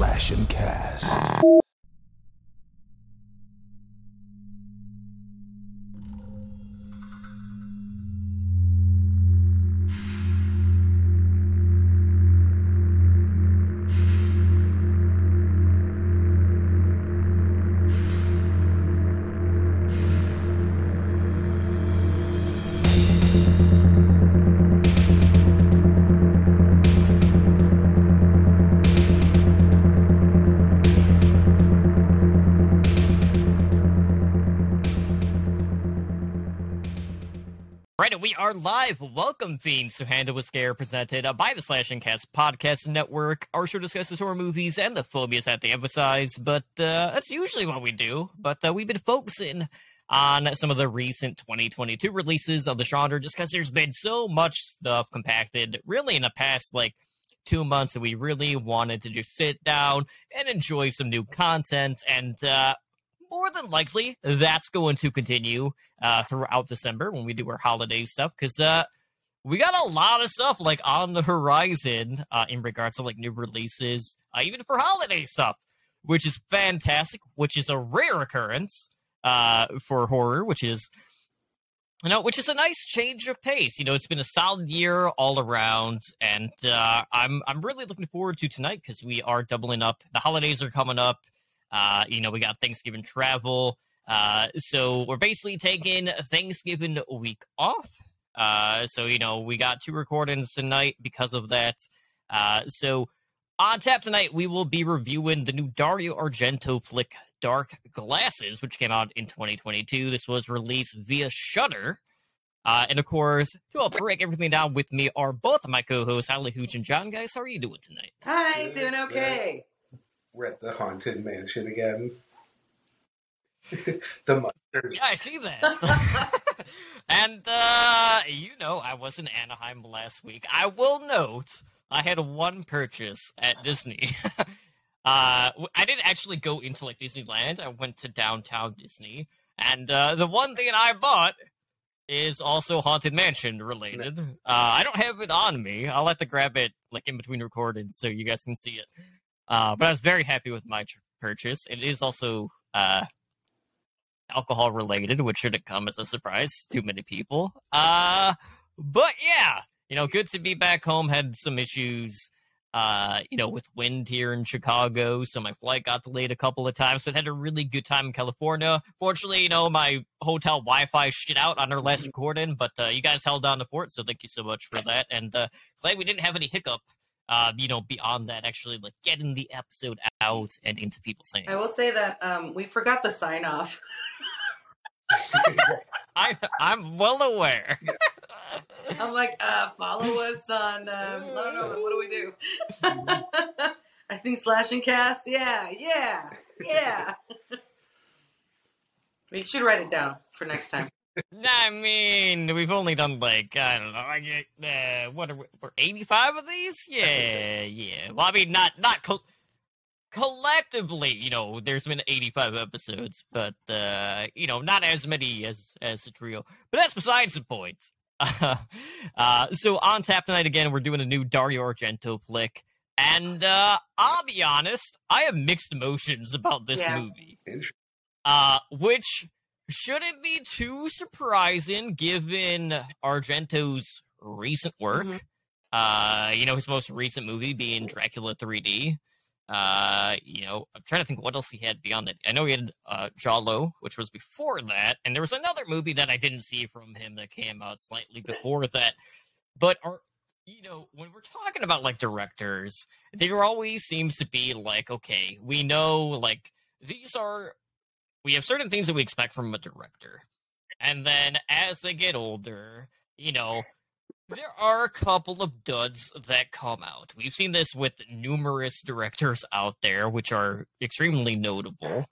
Slash and Cast. Live. Welcome, fiends, to Handle with Scare, presented by the Slash and Cast Podcast Network. Our show discusses horror movies and the phobias that they emphasize, but uh, that's usually what we do. But uh, we've been focusing on some of the recent 2022 releases of the genre just because there's been so much stuff compacted, really, in the past, like, two months that we really wanted to just sit down and enjoy some new content. And uh, more than likely that's going to continue uh, throughout December when we do our holiday stuff because uh, we got a lot of stuff like on the horizon uh, in regards to like new releases, uh, even for holiday stuff, which is fantastic, which is a rare occurrence uh, for horror, which is you know, which is a nice change of pace. You know, it's been a solid year all around, and uh, I'm I'm really looking forward to tonight because we are doubling up. The holidays are coming up. Uh, you know, we got Thanksgiving travel. Uh, so we're basically taking Thanksgiving week off. Uh, so, you know, we got two recordings tonight because of that. Uh, so on tap tonight, we will be reviewing the new Dario Argento flick Dark Glasses, which came out in 2022. This was released via Shudder. Uh, and of course, to help break everything down with me are both of my co-hosts, Holly Hooch and John. Guys, how are you doing tonight? Hi, Good, doing okay. We're at the haunted mansion again. the monster. Yeah, I see that. and uh you know, I was in Anaheim last week. I will note I had one purchase at Disney. uh w- I didn't actually go into like Disneyland. I went to downtown Disney. And uh the one thing I bought is also Haunted Mansion related. Uh I don't have it on me. I'll have to grab it like in between recordings so you guys can see it. Uh but I was very happy with my purchase. It is also uh alcohol related, which shouldn't come as a surprise to many people. Uh, but yeah, you know, good to be back home. Had some issues, uh, you know, with wind here in Chicago, so my flight got delayed a couple of times. But had a really good time in California. Fortunately, you know, my hotel Wi-Fi shit out on our last recording, but uh, you guys held down the fort, so thank you so much for that. And uh, glad we didn't have any hiccup. Uh, you know, beyond that, actually, like getting the episode out and into people's hands. I will say that um, we forgot the sign off. I, I'm well aware. I'm like, uh, follow us on. Um, I don't know. What do we do? I think slash and cast. Yeah, yeah, yeah. we should write it down for next time. I mean, we've only done like I don't know, like uh, what are we, we're eighty five of these? Yeah, yeah. Well, I mean, not not co- collectively, you know, there's been eighty five episodes, but uh, you know, not as many as as the trio. But that's besides the point. uh, so on tap tonight again, we're doing a new Dario Argento flick, and uh, I'll be honest, I have mixed emotions about this Yeah. movie uh, which shouldn't be too surprising given Argento's recent work. Mhm. Uh, you know, his most recent movie being Dracula 3D. Uh, you know, I'm trying to think what else he had beyond that. I know he had uh Giallo, which was before that, and there was another movie that I didn't see from him that came out slightly before that. But are you know, when we're talking about like directors, there always seems to be like, okay, we know like these are we have certain things that we expect from a director. And then as they get older, you know, there are a couple of duds that come out. We've seen this with numerous directors out there, which are extremely notable.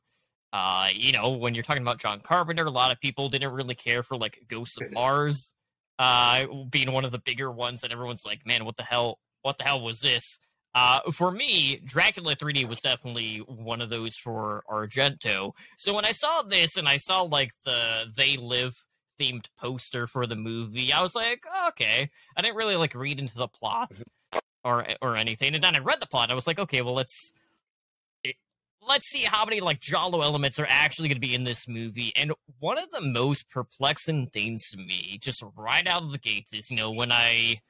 Uh, you know, when you're talking about John Carpenter, a lot of people didn't really care for like Ghosts of Mars, uh, being one of the bigger ones that everyone's like, man, what the hell, what the hell was this? Uh, for me, Dracula 3D was definitely one of those for Argento. So when I saw this and I saw like the They Live themed poster for the movie, I was like, okay. I didn't really like read into the plot or or anything. And then I read the plot. I was like, okay, well let's let's see how many like Giallo elements are actually going to be in this movie. And one of the most perplexing things to me, just right out of the gate, is you know when I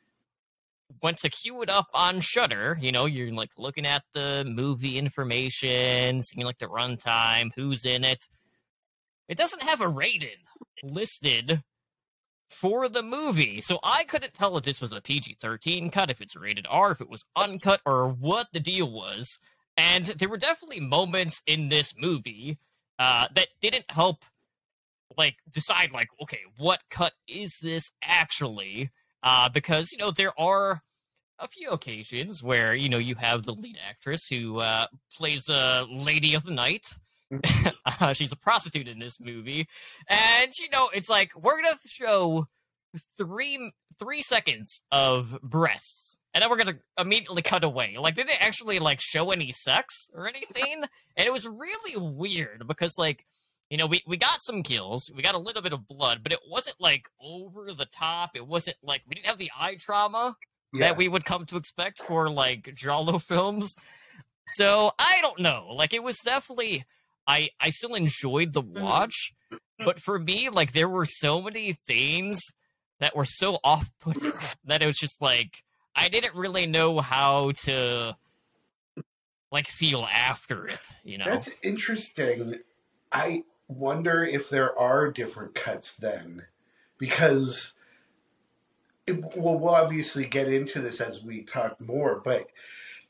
went to queue it up on Shudder. You know, you're like looking at the movie information, seeing like the runtime, who's in it. It doesn't have a rating listed for the movie. So I couldn't tell if this was a PG 13 cut, if it's rated R, if it was uncut, or what the deal was. And there were definitely moments in this movie uh, that didn't help, like, decide, like, okay, what cut is this actually? Uh, because, you know, there are a few occasions where, you know, you have the lead actress who uh, plays the lady of the night. uh, she's a prostitute in this movie, and you know it's like we're gonna show three three seconds of breasts, and then we're gonna immediately cut away. Like they didn't actually like show any sex or anything, and it was really weird because like you know we we got some kills, we got a little bit of blood, but it wasn't like over the top. It wasn't like we didn't have the eye trauma Yeah. that we would come to expect for like Giallo films. So I don't know. Like it was definitely I I still enjoyed the Mhm. watch, but for me, like there were so many things that were so off putting that it was just like I didn't really know how to like feel after it, you know. That's interesting. I wonder if there are different cuts then, because it, well, we'll obviously get into this as we talk more. But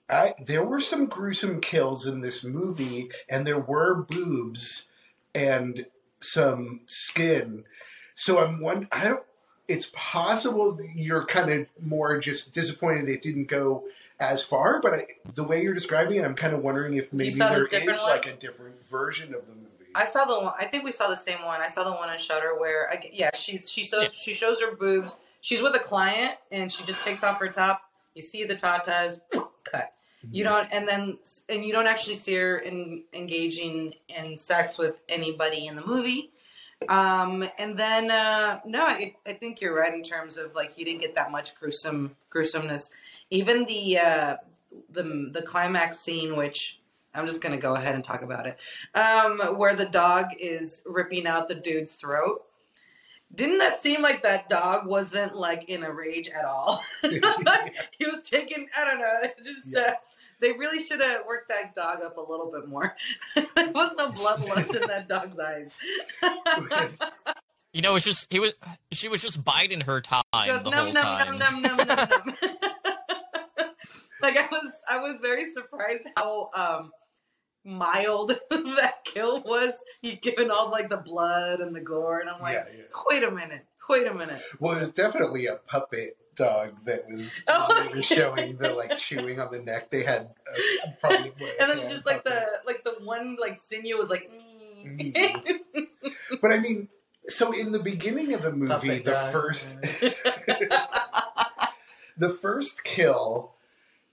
I, there were some gruesome kills in this movie, and there were boobs and some skin. So I'm one. I don't. It's possible you're kind of more just disappointed it didn't go as far, but I, the way you're describing it, I'm kind of wondering if maybe there is one? like a different version of the. I saw the one. I think we saw the same one. I saw the one on Shudder where, I, yeah, she's she shows Yeah. she shows her boobs. She's with a client and she just takes off her top. You see the tatas, cut. You don't, and then and you don't actually see her in, engaging in sex with anybody in the movie. Um, and then uh, no, I, I think you're right in terms of like you didn't get that much gruesome gruesomeness. Even the uh, the the climax scene, which I'm just gonna go ahead and talk about it, um, where the dog is ripping out the dude's throat. Didn't that seem like that dog wasn't like in a rage at all? he was taking, I don't know, just Yeah. uh, they really should have worked that dog up a little bit more. there was no bloodlust in that dog's eyes. you know, it's just he was she was just biding her time goes the num whole num time. num num num num num. like I was, I was very surprised how um, mild that kill was. He'd given all like the blood and the gore, and I'm like, yeah, yeah. wait a minute, wait a minute. Well, it was definitely a puppet dog that was, Oh, they were showing the like chewing on the neck. They had uh, probably and then just like the like the one like sinew was like. Mm. But I mean, so in the beginning of the movie, Puppet the dog. first the first kill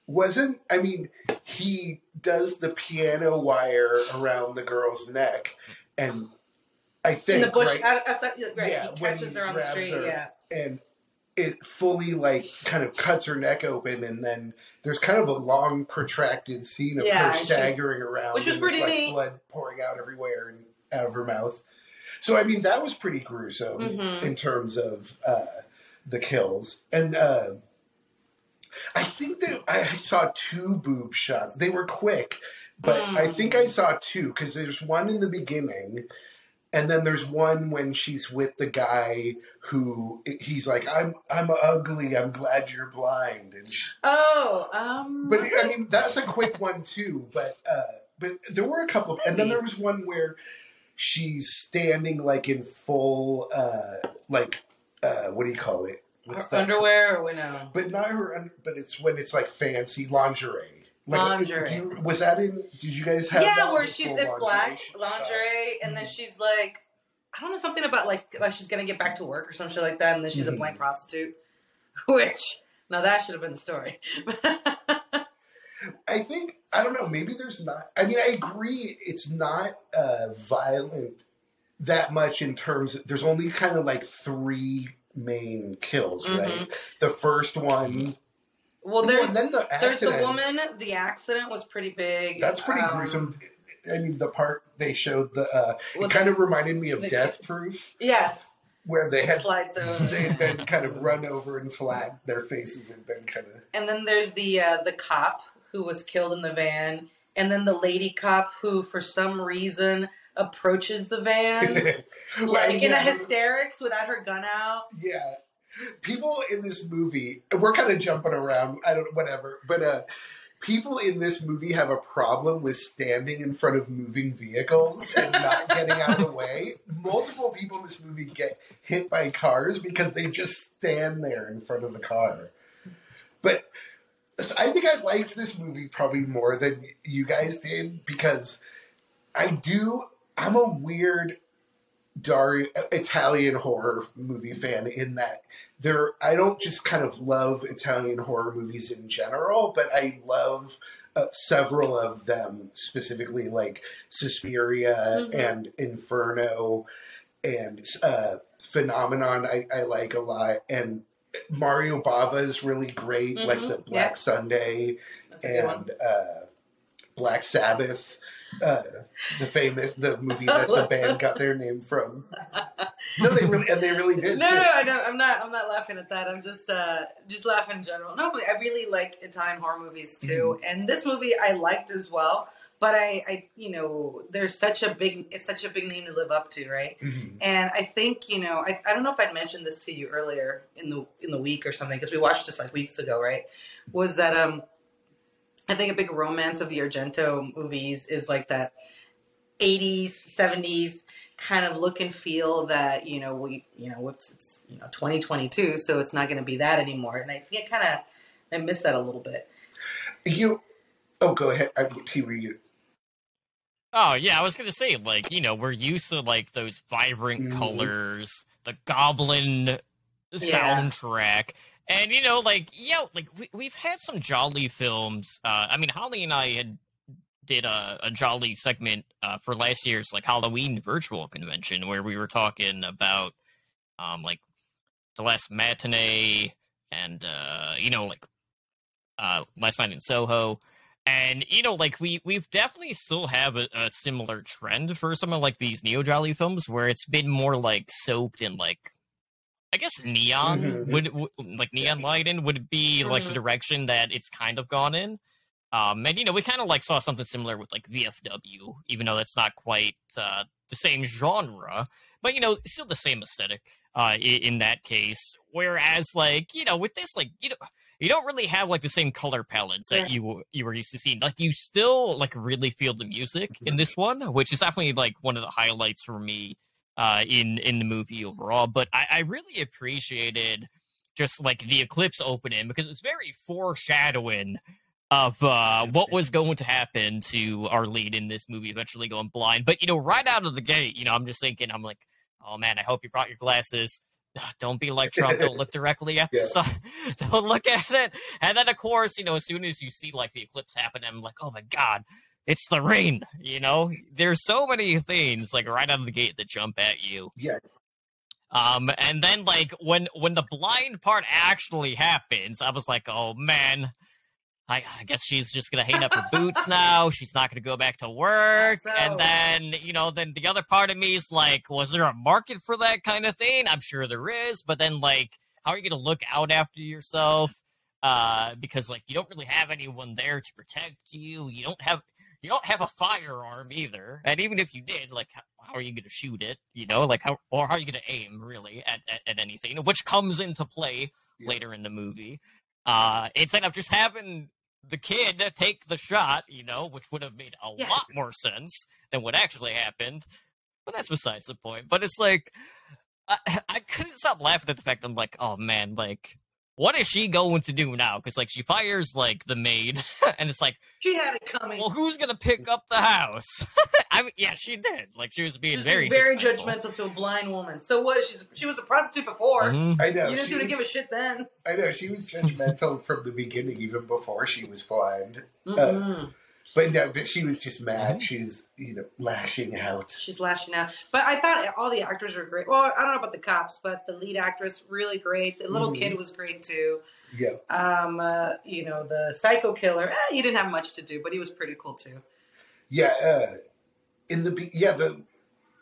wasn't. I mean, he does the piano wire around the girl's neck, and I in think the bush, right, out- outside, right? Yeah, he catches he her on the street. her. Yeah, and it fully like kind of cuts her neck open, and then there's kind of a long protracted scene of Yeah, her staggering around, which was pretty like, neat. blood pouring out everywhere and out of her mouth. So I mean, that was pretty gruesome Mhm. in terms of uh, the kills, and uh, I think that I saw two boob shots. They were quick, but I Mm. think I saw two because there's one in the beginning. And then there's one when she's with the guy who he's like, "I'm I'm ugly. I'm glad you're blind." And she, Oh, um. but I mean, that's a quick one too. But uh, but there were a couple, and then there was one where she's standing like in full, uh, like uh, what do you call it? What's her underwear or what? No. But not her. un- But it's when it's like fancy lingerie. Like, Lingerie. do you- was that in? Did you guys have? yeah, that, where she's full it's black lingerie shot? lingerie, and then Mhm. she's like, I don't know something about like like she's gonna get back to work or some shit like that, and then she's a Mhm. blank prostitute. Which now that should have been the story. I think I don't know. Maybe there's not. I mean, I agree. It's not uh, violent that much in terms. Of, there's only kind of like three main kills, Mhm. right? The first one. well, there's then the there's the woman. The accident was pretty big. That's pretty Um, gruesome. I mean, the part they showed the uh, Well, it kind of reminded me of the- Death Proof, Yes. where they had Slides over. they had been kind of run over and flat. Their faces had been kind of And then there's the uh, the cop who was killed in the van, and then the lady cop who, for some reason, approaches the van like in a hysterics without her gun out. Yeah. People in this movie, we're kind of jumping around, I don't whatever, but uh people in this movie have a problem with standing in front of moving vehicles and not getting out of the way. Multiple people in this movie get hit by cars because they just stand there in front of the car. But so I think I liked this movie probably more than you guys did because I do I'm a weird Dario Italian horror movie fan in that there I don't just kind of love Italian horror movies in general, but I love uh, several of them specifically like Suspiria Mhm. and Inferno and uh, Phenomenon I, I like a lot and Mario Bava is really great like Mhm. the Black Yeah. Sunday That's a good one. and uh, Black Sabbath, uh, the famous the movie that the band got their name from. No, they really and they really did No, too. no, no, I'm not. I'm not laughing at that. I'm just, uh, just laughing in general. No, but I really like Italian horror movies too, Mm-hmm. and this movie I liked as well. But I, I, you know, there's such a big, it's such a big name to live up to, right? Mhm. And I think, you know, I, I don't know if I'd mentioned this to you earlier in the in the week or something because we watched this like weeks ago, right? Was that um, I think a big romance of the Argento movies is like that 80s, 70s kind of look and feel that you know we you know it's, it's you know 2022 so it's not going to be that anymore and i think i kind of i miss that a little bit You oh go ahead. I T were you Oh yeah, I was gonna say like you know we're used to like those vibrant Mhm. colors, the Goblin Yeah. And you know like yeah, like we, we've had some giallo films. Uh, I mean Holly and I had did a, a giallo segment uh, for last year's like Halloween virtual convention where we were talking about um like the last matinee and uh you know like uh last night in Soho and you know like we we've definitely still have a, a similar trend for some of like these neo giallo films where it's been more like soaked in like I guess neon Mhm. would, would like neon lighting would be like the Mhm. direction that it's kind of gone in. Um, and you know, we kind of like saw something similar with like VFW, even though that's not quite uh, the same genre, but you know, still the same aesthetic uh, i- in that case. Whereas, like you know, with this, like you know, you don't really have like the same color palettes that Yeah. you you were used to seeing. Like you still like really feel the music in this one, which is definitely like one of the highlights for me uh, in in the movie overall. But I, I really appreciated just like the eclipse opening because it's very foreshadowing of uh, what was going to happen to our lead in this movie eventually going blind. But you know, right out of the gate, you know, I'm just thinking, I'm like, oh man, I hope you brought your glasses. Don't be like Trump. Don't look directly at the Yeah. sun. Don't look at it. And then, of course, you know, as soon as you see like the eclipse happen, I'm like, oh my god, it's the rain. You know, there's so many things like right out of the gate that jump at you. Yeah. Um, and then like when when the blind part actually happens, I was like, oh man, I, I guess she's just gonna hang up her boots now. She's not gonna go back to work. so. And then you know, then the other part of me is like, was there a market for that kind of thing? I'm sure there is, but then like, how are you gonna look out after yourself? Uh, because like you don't really have anyone there to protect you. You don't have you don't have a firearm either. And even if you did, like, how, how are you going to shoot it? You know, like how or how are you going to aim really at, at, at anything, which comes into play Yeah. later in the movie. Uh, instead of just having the kid take the shot, you know, which would have made a Yeah. lot more sense than what actually happened. But that's besides the point. But it's like I, I couldn't stop laughing at the fact that I'm like, oh man, like what is she going to do now? Because like she fires like the maid, and it's like, she had it coming well, who's gonna pick up the house? I mean, yeah, she did. Like she was being She's very, very judgmental. judgmental. to a blind woman so what she's she was a prostitute before Mhm. I know. you didn't seem to was- give a shit then I know she was judgmental from the beginning, even before she was blind. Mm-mm. But no, but she was just mad. Mhm. She's you know lashing out. she's lashing out but i thought all the actors were great well i don't know about the cops but the lead actress really great the little Mhm. kid was great too Yeah, um uh, you know the psycho killer eh, he didn't have much to do but he was pretty cool too yeah. Uh, in the be- yeah the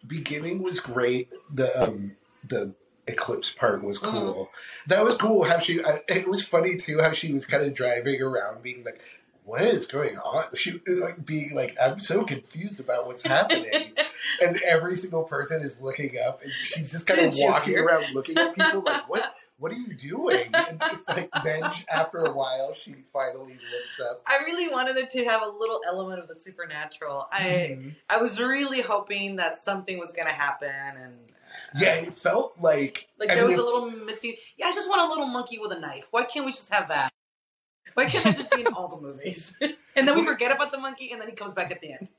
beginning was great. The um the eclipse part was cool. That was cool. How she I, it was funny too. How she was kind of driving around, being like. What is going on? She was like being like, I'm so confused about what's happening. and every single person is looking up and she's just kind of walking around looking at people like what what are you doing and it's like then after a while she finally looks up I really wanted it to have a little element of the supernatural. I Mhm. I was really hoping that something was going to happen, and uh, yeah it felt like like I there mean, was a little missing. Yeah, I just want a little monkey with a knife. Why can't we just have that? Why can't that just be in all the movies? and then we forget about the monkey, and then he comes back at the end.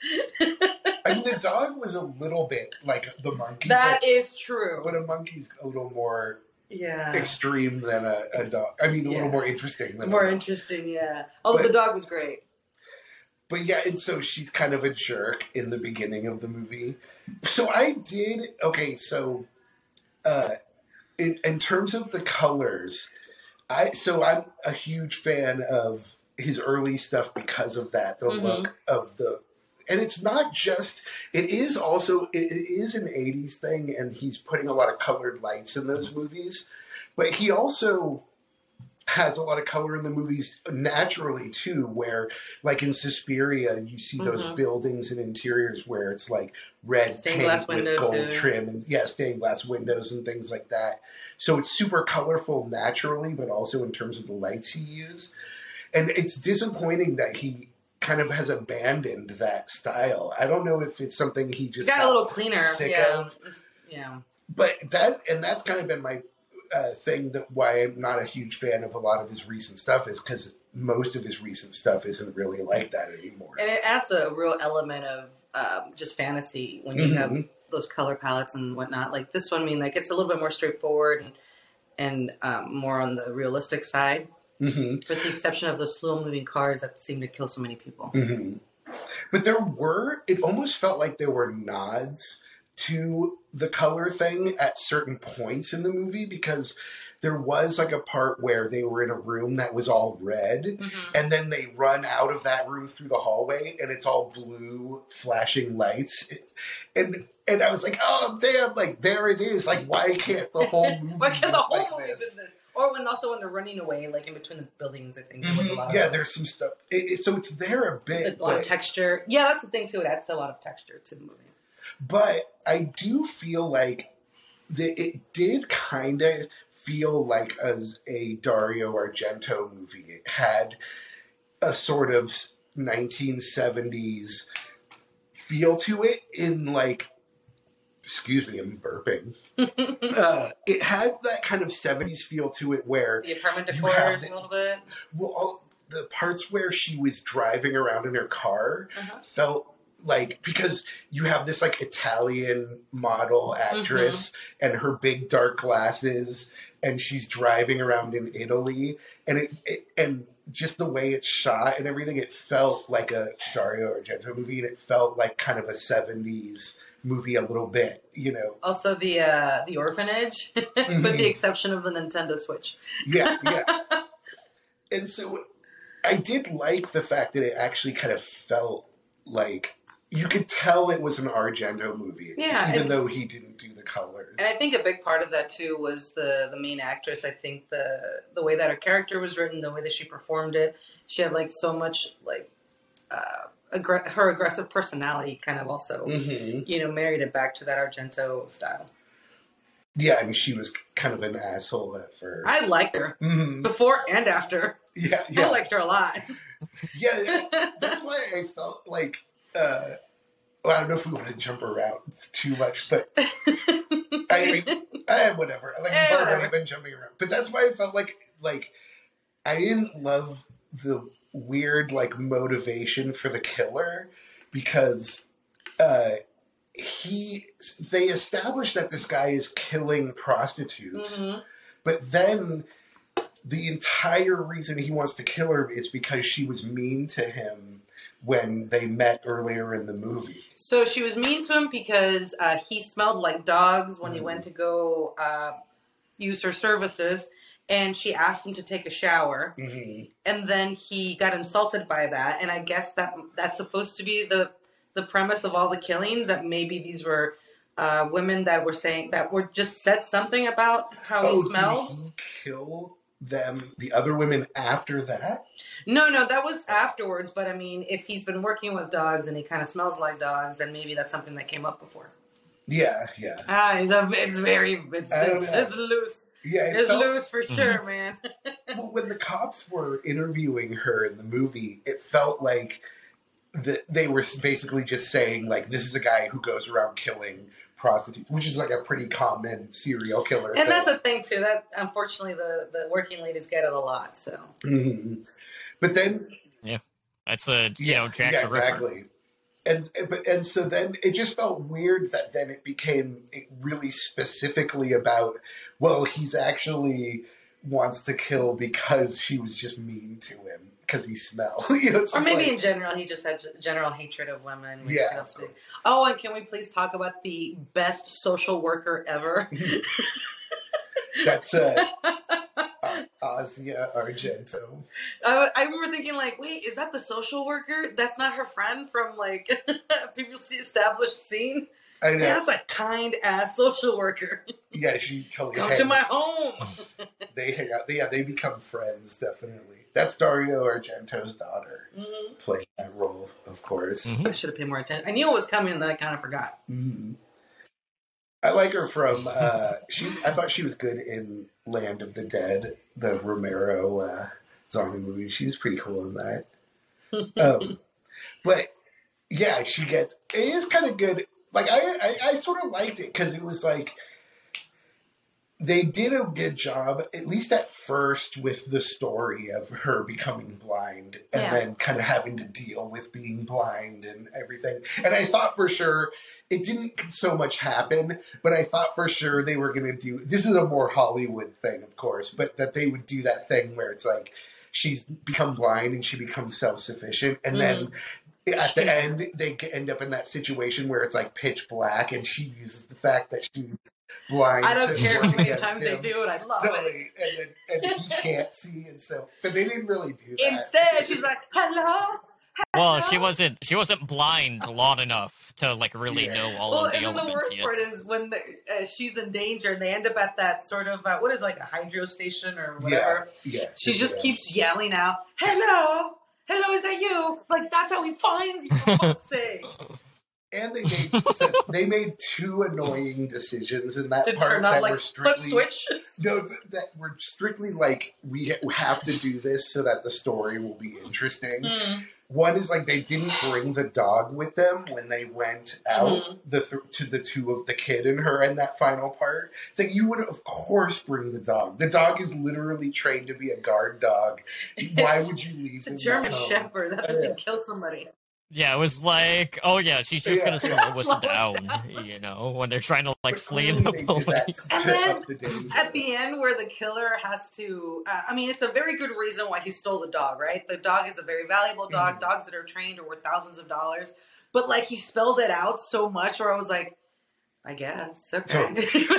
I mean the dog was a little bit like the monkey that but, is true. but a monkey's a little more yeah, extreme than a, a dog I mean a Yeah. little more interesting than a more interesting. Yeah, although But- the dog was great. But yeah, and so she's kind of a jerk in the beginning of the movie. So I did okay. So, uh, in in terms of the colors, I so I'm a huge fan of his early stuff because of that. The Mhm. look of the, and it's not just. It is also it, is an '80s thing, and he's putting a lot of colored lights in those movies. But he also has a lot of color in the movies naturally too where like in Suspiria you see those Mhm. buildings and interiors where it's like red Stained paint glass with gold too. trim and yeah stained glass windows and things like that so it's super colorful naturally but also in terms of the lights he used and it's disappointing that he kind of has abandoned that style i don't know if it's something he just got a little cleaner. sick yeah, of. Yeah. but that and that's kind of been my uh, thing that why I'm not a huge fan of a lot of his recent stuff is because most of his recent stuff isn't really like that anymore. And it adds a real element of um, just fantasy when you have Mhm. Those color palettes and whatnot. Like this one, I mean, like it's a little bit more straightforward and, and um, more on the realistic side, hmm with the exception of those slow moving cars that seem to kill so many people. hmm But there were, it almost felt like there were nods to the color thing at certain points in the movie because there was like a part where they were in a room that was all red Mm-hmm. and then they run out of that room through the hallway and it's all blue flashing lights and and i was like oh damn like there it is like why can't the whole movie Why can't the whole like movie this? Or when also when they're running away, like in between the buildings, I think there was a lot Mhm. yeah of there's some stuff it, it- so it's there a bit. a lot of texture. Yeah, that's the thing too. It adds a lot of texture to the movie. but i do feel like that it did kind of feel like as a dario argento movie it had a sort of 1970s feel to it in like excuse me i'm burping uh, it had that kind of 70s feel to it where The apartment decor a little bit. well all, the parts where she was driving around in her car Uh-huh. felt like because you have this like italian model actress and her big dark glasses and she's driving around in italy and it, it and just the way it's shot and everything it felt like a dario argento movie and it felt like kind of a 70s movie a little bit you know? Also the uh, the orphanage, with the exception of the Nintendo Switch. yeah yeah. And so i did like the fact that it actually kind of felt like you could tell it was an argento movie Yeah, even though he didn't do the colors And I think a big part of that too was the the main actress. I think the the way that her character was written, the way that she performed it, she had like so much like uh, aggr- her aggressive personality, kind of also hmm you know married it back to that Argento style. yeah and she was kind of an asshole at first I liked her Mhm. before and after. yeah I liked her a lot. yeah that's why i felt like uh well, I don't know if we want to jump around too much, but I mean, eh, whatever. Like Eh, we've already been jumping around, but that's why I felt like like I didn't love the weird like motivation for the killer because uh he they established that this guy is killing prostitutes, Mhm. but then the entire reason he wants to kill her is because she was mean to him when they met earlier in the movie. So she was mean to him because uh, he smelled like dogs when he Mhm. went to go uh, use her services, and she asked him to take a shower, Mm-hmm. and then he got insulted by that. And I guess that that's supposed to be the the premise of all the killings that maybe these were uh, women that were saying that were just said something about how Oh, he smelled. did he kill them, the other women after that? No, no, that was afterwards. But I mean, if he's been working with dogs and he kind of smells like dogs, then maybe that's something that came up before. Yeah, yeah, Ah, it's a, it's very, it's, it's, it's loose. yeah. It It's felt, loose for sure, man. well, when the cops were interviewing her in the movie, it felt like that they were basically just saying like, "This is a guy who goes around killing prostitutes," which is like a pretty common serial killer. And that's the thing too. That unfortunately, the the working ladies get it a lot. So hmm But then yeah, That's a you know Jack yeah, exactly. And but and so then it just felt weird that then it became really specifically about well he's actually wants to kill because she was just mean to him because he smelled you know or maybe like- in general, he just had general hatred of women. Which Yeah. Oh, and can we please talk about the best social worker ever? that's uh, uh, Asia Argento I, I remember thinking, like, wait, is that the social worker? That's not her friend from like previously established scene. I know that's a kind ass social worker. yeah she totally Come to my home. they hang out yeah they become friends definitely that's Dario Argento's daughter Mhm. playing that role of course. Mhm. I should have paid more attention. I knew it was coming, and then I kind of forgot. Mhm. I like her from. Uh, she's. I thought she was good in Land of the Dead, the Romero uh, zombie movie. She was pretty cool in that. Um, but yeah, she gets. It is kind of good. Like I, I, I sort of liked it because it was like they did a good job, at least at first, with the story of her becoming blind and Yeah. then kind of having to deal with being blind and everything. And I thought for sure it didn't so much happen, but I thought for sure they were going to do this is a more Hollywood thing, of course, but that they would do that thing where it's like she's become blind and she becomes self sufficient, and then mm-hmm. at the end they end up in that situation where it's like pitch black, and she uses the fact that she's blind. I don't care how many against times they do it. I love it. And then and he can't see, and so but they didn't really do that. Instead, she's like, "Hello." Well, she wasn't she wasn't blind long enough to like really Yeah. know all Well, of the and then the worst yet. part is when the, uh, she's in danger and they end up at that sort of uh, what is like a hydro station or whatever. yeah, She just yeah. keeps yelling out, "Hello, hello, is that you?" Like that's how he finds you. For fuck's sake. And they made they made two annoying decisions in that To part that like were strictly switches. no th- that were strictly like we have to do this so that the story will be interesting. Mm. One is like they didn't bring the dog with them when they went out Mhm. the th- to the two of the kid and her in that final part. It's like you would of course bring the dog. The dog is literally trained to be a guard dog. Why would you leave? It's a German? Shepherd. That Yeah. can kill somebody. Yeah, it was like, oh yeah, she's just Yeah. gonna slow us Slow us down, down. you know, when they're trying to like But flee the police. And then the. At the end, where the killer has to, uh, I mean, it's a very good reason why he stole the dog, right? The dog is a very valuable dog. Mhm. Dogs that are trained are worth thousands of dollars. But like he spelled it out so much, where I was like, I guess okay.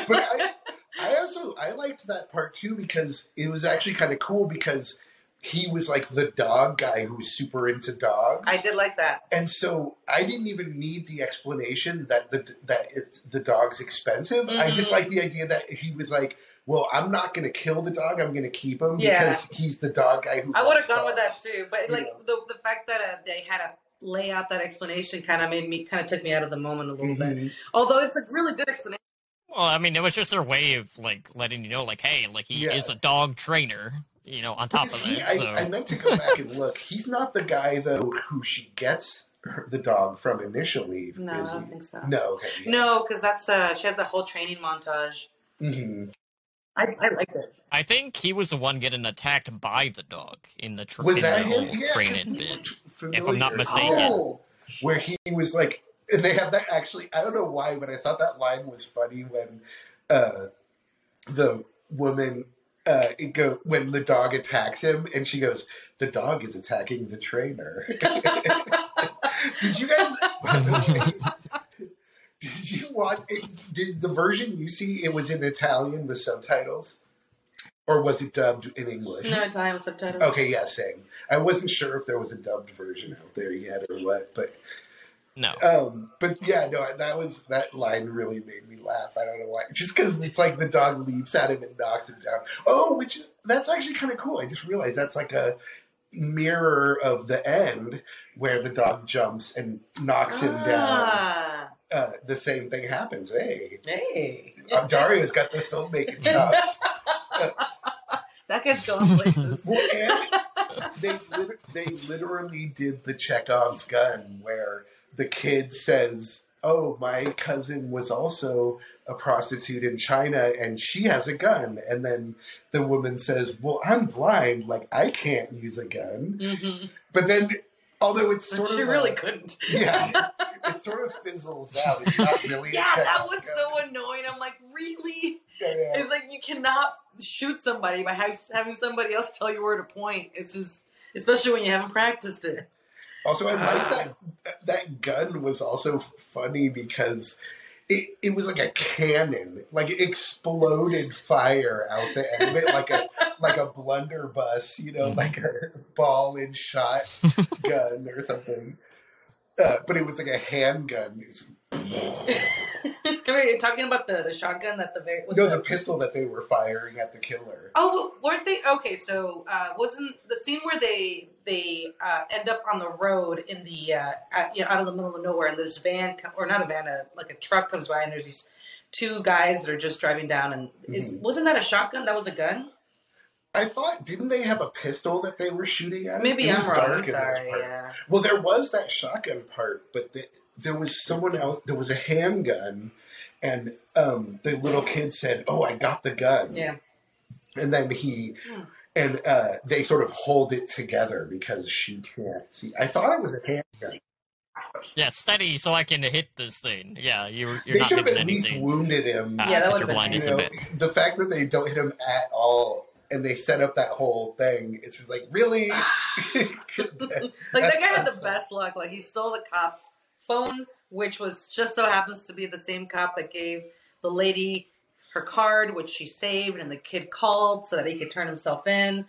But I, I also I liked that part too because it was actually kind of cool because he was like the dog guy who was super into dogs. I did like that. and so I didn't even need the explanation that the that it's the dog's expensive. I just Mhm. like the idea that he was like, "Well, I'm not going to kill the dog. I'm going to keep him Yeah. because he's the dog guy who." I would have gone with that too, but You like know. the the fact that uh, they had to lay out that explanation kind of made me kind of took me out of the moment a little bit. Mhm. Although it's a really good explanation. Well, I mean, it was just their way of like letting you know, like, hey, like he Yeah. is a dog trainer, you know, on top of he- it. I, So I meant to go back and look. He's not the guy though who she gets her, the dog from initially. No, I don't he? think so. No, okay, yeah. No, because that's uh, she has a whole training montage. Mhm. I, I liked it. I think he was the one getting attacked by the dog in the, tra- Was in that the him? whole Yeah, 'cause training bit. If I'm not mistaken. Oh, where he was like, and they have that actually. I don't know why, but I thought that line was funny when uh, the woman. Uh, go when the dog attacks him, and she goes, "The dog is attacking the trainer." Did you guys? way, Did you watch? Did the version you see? It was in Italian with subtitles, or was it dubbed in English? No Italian with subtitles. Okay, yeah, same. I wasn't sure if there was a dubbed version out there yet or what, but No. Um, but yeah, no, that was that line really made me laugh. I don't know why. Just because it's like the dog leaps at him and knocks him down. Oh, which is that's actually kind of cool. I just realized that's like a mirror of the end where the dog jumps and knocks him down. Ah, Uh, the same thing happens. Hey, hey, uh, Dario's got the filmmaking chops. that guy's going places. Well, they they literally did the Chekhov's gun where the kid says, "Oh, my cousin was also a prostitute in China, and she has a gun." And then the woman says, "Well, I'm blind, like I can't use a gun." hmm But then, although it's sort she of she really a- couldn't. yeah, it sort of fizzles out. It's not really. a Yeah, that was so annoying. I'm like, really? Yeah, yeah. It's like you cannot shoot somebody by having somebody else tell you where to point. It's just, especially when you haven't practiced it. Also, I like Ah. that that gun was also funny because it, it was like a cannon, like it exploded fire out the end of it, like a like a blunderbuss, you know, Mhm. like a ball and shot gun or something. Uh, but it was like a handgun. It was- Wait, you're talking about the, the shotgun that the very no, the pistol that they were firing at the killer. Oh, weren't they okay? So uh, wasn't the scene where they they uh, end up on the road in the uh, at, you know, out of the middle of nowhere, and this van or not a van, a, like a truck comes by, and there's these two guys that are just driving down, and is Mhm. wasn't that a shotgun? That was a gun. I thought, didn't they have a pistol that they were shooting at? Maybe It I'm was wrong. dark I'm sorry. Yeah. Well, there was that shotgun part, but the, there was someone else. There was a handgun, and um, the little kid said, "Oh, I got the gun." Yeah. And then he Hmm. and uh, they sort of hold it together because she can't see. I thought it was a handgun. Yeah, steady so I can hit this thing. Yeah, you're you're they not should have hitting at least anything. wounded him. Ah, Yeah, that because would've been you know, the fact that they don't hit him at all, and they set up that whole thing. It's just like really. Like that That's guy had the best luck. Like he stole the cop's phone, which was just so happens to be the same cop that gave the lady her card, which she saved, and the kid called so that he could turn himself in.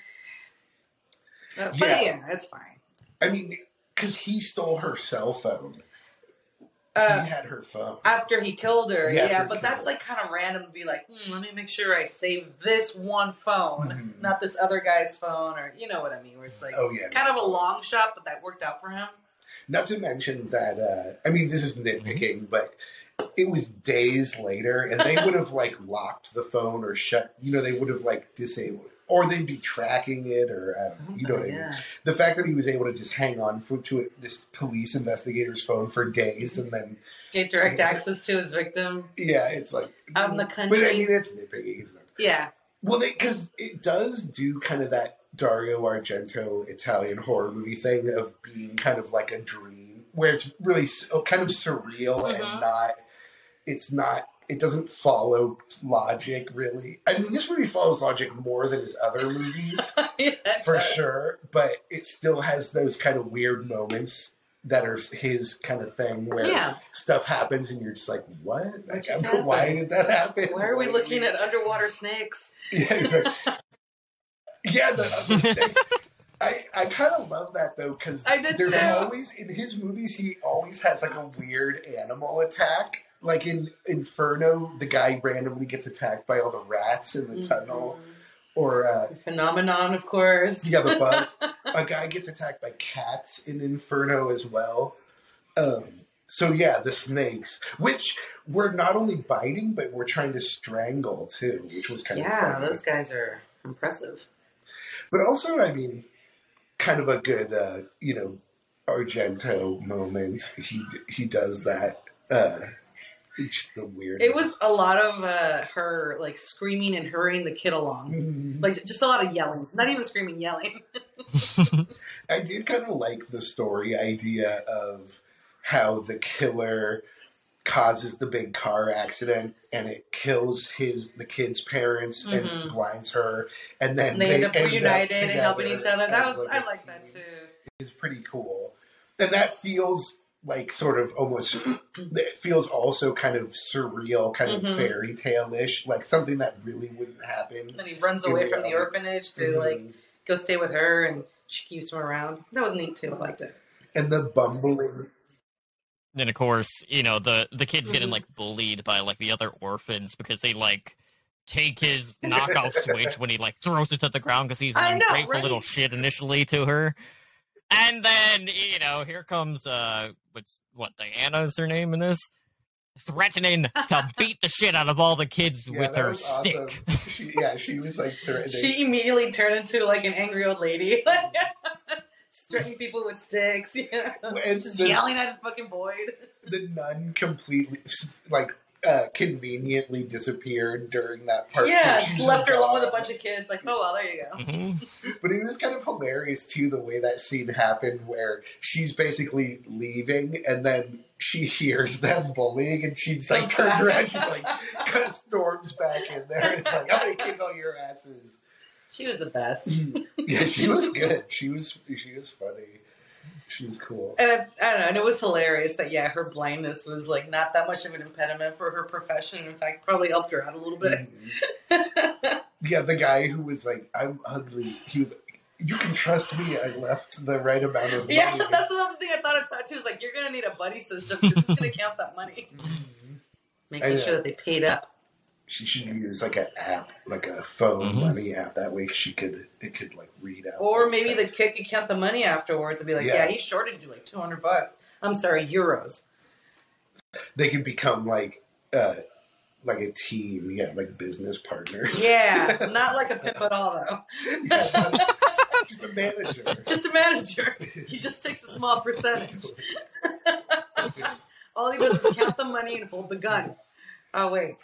Uh, but Yeah. yeah, it's fine. I mean, because he stole her cell phone. Uh, he had her phone. after he killed her, Yeah, yeah, but that's her. like kind of random to be like, hmm, let me make sure I save this one phone, Mhm. not this other guy's phone, or you know what I mean, where it's like Oh yeah, kind of a long shot, but that worked out for him. Not to mention that, uh, I mean, this is nitpicking, but it was days later, and they would have like locked the phone or shut. You know, they would have like disabled, or they'd be tracking it, or uh, you know what I mean. The fact that he was able to just hang on for, to it, this police investigator's phone for days, and then Get direct access to his victim. yeah, it's like Out in the country. But I mean, it's nitpicking. It? Yeah. Well, because it does do kind of that Dario Argento Italian horror movie thing of being kind of like a dream, where it's really oh, kind of surreal Mhm. and not. It's not. It doesn't follow logic really. I mean, this movie follows logic more than his other movies, Yeah, for does. sure. But it still has those kind of weird moments that are his kind of thing where Yeah. stuff happens and you're just like, "What? Like, just why did that happen? Why are we Why- looking at underwater snakes? Yeah, exactly. Yeah, the, the snake. I, I kind of love that though because there's too. always in his movies he always has like a weird animal attack. Like in Inferno, the guy randomly gets attacked by all the rats in the tunnel, or uh. Phenomenon, of course. yeah, the bugs. a guy gets attacked by cats in Inferno as well. Um, so yeah, the snakes, which were not only biting but were trying to strangle too, which was kind of Yeah, those guys are impressive. But also, I mean, kind of a good, uh, you know, Argento moment. He he does that. Uh, it's just the weird. It was a lot of uh, her like screaming and hurrying the kid along. Mm-hmm. Like just a lot of yelling. Not even screaming, yelling. I did kind of like the story idea of how the killer causes the big car accident and it kills his the kid's parents and Mhm. blinds her, and then And they, end up reunited and helping each other. That was like, I like that too. it's pretty cool. And that feels like sort of almost it feels also kind of surreal, kind of Mhm. fairy tale ish, like something that really wouldn't happen. And then he runs away from the orphanage to like Mhm. go stay with her, and she keeps him around. That was neat too. I liked it. and the bumbling then of course, you know, the the kid's getting Mhm. like bullied by like the other orphans because they like take his knockoff switch when he like throws it to the ground because he's an I know, ungrateful right? little shit initially to her. And then, you know, here comes uh what's what Diana is her name in this? Threatening to beat the shit out of all the kids Yeah, with her was stick. awesome. She, yeah, she was like threatening. She immediately turned into like an angry old lady. Just threatening people with sticks, you know? And Just the- yelling at a fucking void. the nun completely like uh conveniently disappeared during that part yeah, too. just left her alone with a bunch of kids. Like, oh well, there you go. Mhm. but it was kind of hilarious too the way that scene happened where she's basically leaving and then she hears them bullying and she just like turns back. around she like kind of storms back in there and it's like i'm gonna kick all your asses She was the best. yeah she was good she was she was funny she was cool And it's, I don't know, and it was hilarious that yeah, her blindness was like not that much of an impediment for her profession. In fact, probably helped her out a little bit. Mhm. yeah the guy who was like i'm ugly he was you can trust me i left the right amount of money yeah, that's another thing I thought about too. Is like you're gonna need a buddy system. Who's gonna count that money? Mhm. Making sure that they paid up. She should use like an app, like a phone Mhm. money app. That way, she could it could like read out. Or like, maybe the kid could count the money afterwards and be like, Yeah. yeah, he shorted you like 200 bucks. I'm sorry, euros. they could become like uh like a team, yeah, like business partners. Yeah, not like a pimp at all, though. Yeah, just a manager. Just a manager. He just takes a small percentage. All he does is count the money and hold the gun. Oh, wait.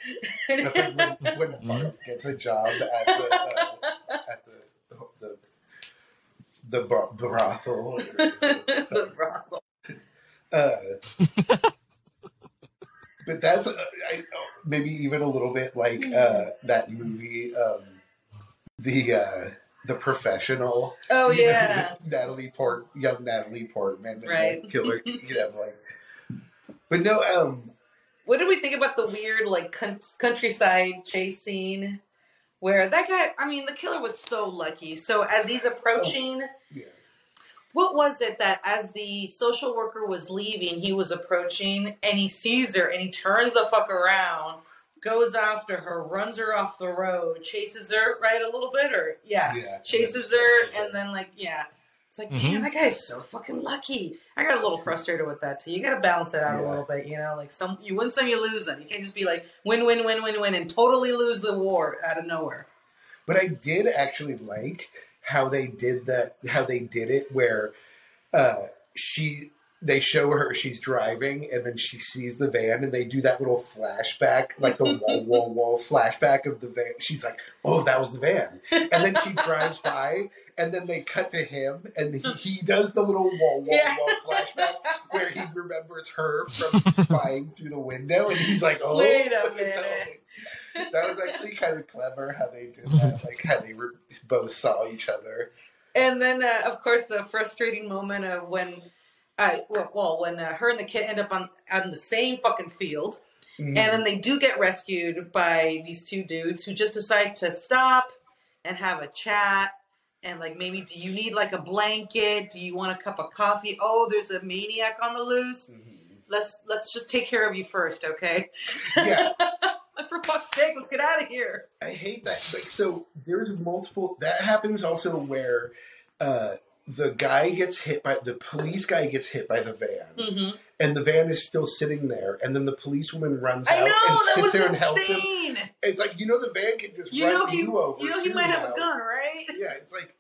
That's like when, when Bart gets a job at the uh, at the the the bar- brothel. the brothel. Uh, but that's uh, I, maybe even a little bit like uh, that movie, um, the uh, the professional. Oh, You know, yeah. Natalie Port, young Natalie Portman, Right. killer. You know, like, but no, um, What did we think about the weird, like, con- countryside chase scene? Where that guy, I mean, the killer was so lucky. So as he's approaching, oh, yeah, what was it that as the social worker was leaving, he was approaching and he sees her and he turns the fuck around, goes after her, runs her off the road, chases her, right, a little bit? Or, yeah, yeah, chases her, and then, like, yeah. It's like, Mhm. man, that guy's so fucking lucky. I got a little frustrated with that too. You got to balance it out a little bit, you know. Like some, you win some, you lose some. You can't just be like win, win, win, win, win, and totally lose the war out of nowhere. But I did actually like how they did that. How they did it, where uh, she they show her she's driving, and then she sees the van, and they do that little flashback, like the wall, wall, wall flashback of the van. She's like, "Oh, that was the van," and then she drives by, and then they cut to him, and he, he does the little wall, wall, Yeah. wall flashback where he remembers her from spying through the window, and he's like, "Oh, Wait a minute. that was actually kind of clever how they did that, like how they were, both saw each other. And then, uh, of course, the frustrating moment of when, uh, well, when uh, her and the kid end up on on the same fucking field, Mm-hmm. and then they do get rescued by these two dudes who just decide to stop and have a chat. And like, maybe do you need like a blanket? Do you want a cup of coffee? Oh, there's a maniac on the loose. Mhm. Let's let's just take care of you first, okay? Yeah. For fuck's sake, let's get out of here. I hate that. Like, so there's multiple. That happens also where uh, the guy gets hit by the police guy gets hit by the van, Mm-hmm. and the van is still sitting there, and then the policewoman runs I out know and sits there and helps him. It's like you know the van can just You run you over. you know he might have a gun, right? Yeah, it's like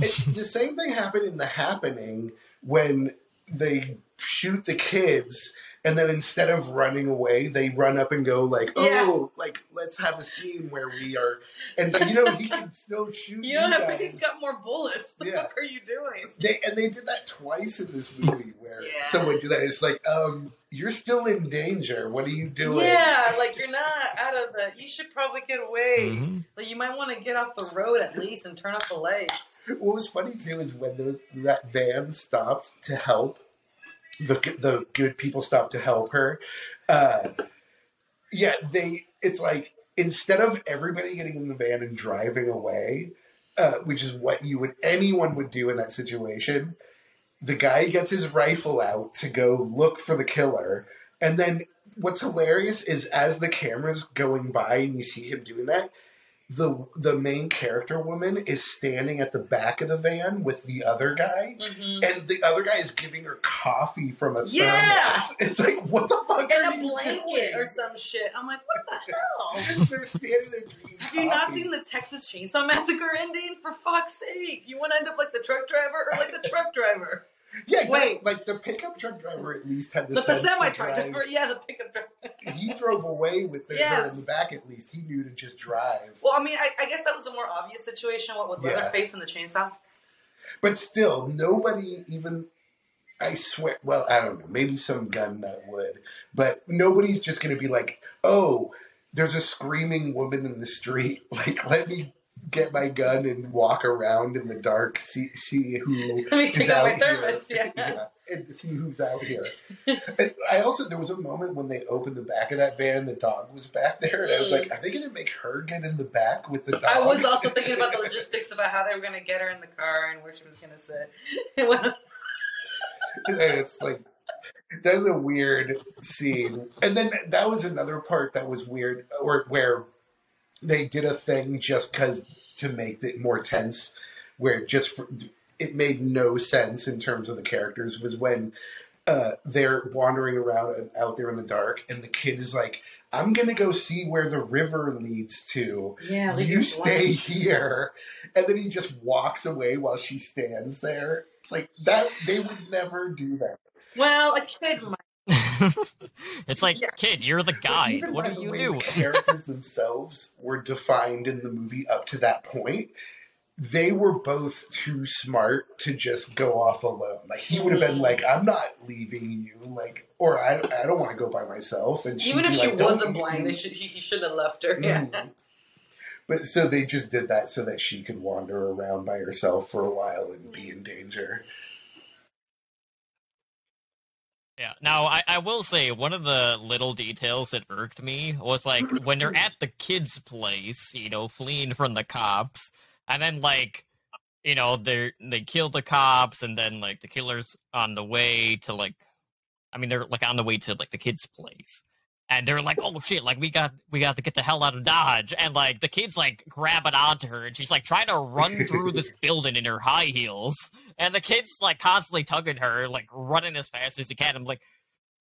it's the same thing happened in the happening when they shoot the kids and then instead of running away they run up and go like oh like let's have a scene where we are and like you know he can still shoot You know, guys. he's got more bullets. What the Yeah. fuck are you doing? they and they did that twice in this movie where Yeah. someone did that it's like um you're still in danger what are you doing Yeah, like you're not out of the. You should probably get away. Mhm. Like you might want to get off the road at least and turn off the lights. What was funny too is when those, that van stopped to help the the good people stop to help her. Uh, yeah, they. It's like instead of everybody getting in the van and driving away, uh, which is what you would anyone would do in that situation. the guy gets his rifle out to go look for the killer, and then what's hilarious is as the camera's going by and you see him doing that, the the main character woman is standing at the back of the van with the other guy. Mhm. And the other guy is giving her coffee from a Yeah! thermos. It's like, what the fuck are And a blanket doing? or some shit. I'm like, what the hell? They're standing there drinking Have you not seen the Texas Chainsaw Massacre ending? For fuck's sake. You want to end up like the truck driver or like the truck driver? Yeah, exactly. Wait. like the pickup truck driver at least had the, The, semi truck driver. Yeah, the pickup driver. He drove away with the, her in the back. At least he knew to just drive. Well, I mean, I, I guess that was a more obvious situation. What with Yeah. Leatherface and the chainsaw? But still, nobody even. I swear. Well, I don't know. Maybe some gun nut would, but nobody's just going to be like, "Oh, there's a screaming woman in the street. Like, let me get my gun and walk around in the dark, see see who is out out my thermos. here. Yeah. and to see who's out here. And I also there was a moment when they opened the back of that van, the dog was back there, and I was like, mm. "Are they going to make her get in the back with the dog?" I was also thinking about the logistics about how they were going to get her in the car and where she was going to sit. And and it's like that's a weird scene and then that was another part that was weird or where they did a thing just because to make it more tense where just for, it made no sense in terms of the characters was when uh, they're wandering around out there in the dark and the kid is like i'm gonna go see where the river leads to. Yeah, you stay here. And then he just walks away while she stands there. It's like that they would never do that. Well, a kid might. It's like, Yeah. kid, you're the guy. even What by do the you way do? The characters themselves were defined in the movie up to that point. They were both too smart to just go off alone. Like he would have been like, "I'm not leaving you," like, or I, I don't want to go by myself. And Even if she like, wasn't blind, me." they should, he, he should have left her. Yeah. Mhm. But so they just did that so that she could wander around by herself for a while and be in danger. Yeah. Now, I, I will say one of the little details that irked me was like mm-hmm. when they're at the kid's place, you know, fleeing from the cops, and then like, you know, they they kill the cops, and then like the killer's on the way to like, I mean, they're like on the way to like the kid's place, and they're like, oh shit, like we got we got to get the hell out of Dodge, and like the kid's like grabbing onto her, and she's like trying to run through this building in her high heels, and the kid's like constantly tugging her, like running as fast as he can. I'm like,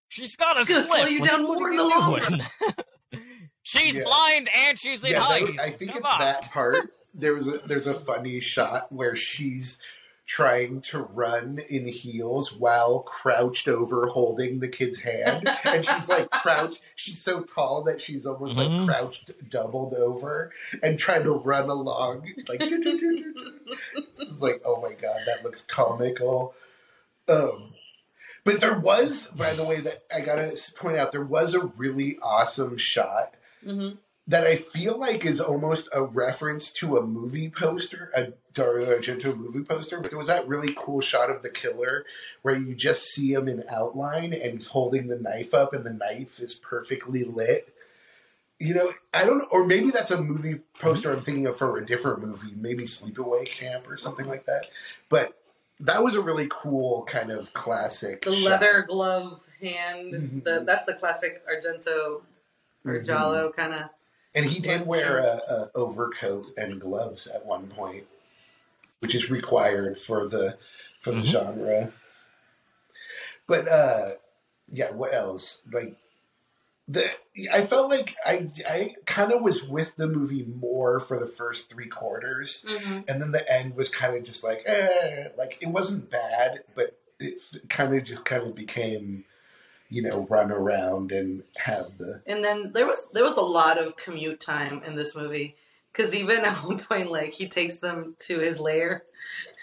she's gotta slip. slow you What- down what more are in you the long doing? she's Yeah. blind and she's in Yeah, high heels. I think Come it's on. that part. There was a there's a funny shot where she's trying to run in heels while crouched over holding the kid's hand. And she's like crouched. She's so tall that she's almost Mhm. like crouched doubled over and trying to run along. Like it's like oh my god that looks comical. Um but there was by the way that i gotta point out there was a really awesome shot hmm that I feel like is almost a reference to a movie poster, a Dario Argento movie poster. But there was that really cool shot of the killer where you just see him in outline and he's holding the knife up and the knife is perfectly lit. You know, I don't know, or maybe that's a movie poster I'm thinking of for a different movie, maybe Sleepaway Camp or something like that. But that was a really cool kind of classic. The shot. leather glove hand. Mhm. The, that's the classic Argento or Mhm. Giallo kind of. And he did wear a, a overcoat and gloves at one point, which is required for the for the Mhm. genre. But uh yeah, what else? Like the I felt like I I kind of was with the movie more for the first three quarters, Mm-hmm. and then the end was kind of just like eh, like it wasn't bad, but it kind of just kind of became you know run around and have the And then there was there was a lot of commute time in this movie because even at one point, like he takes them to his lair,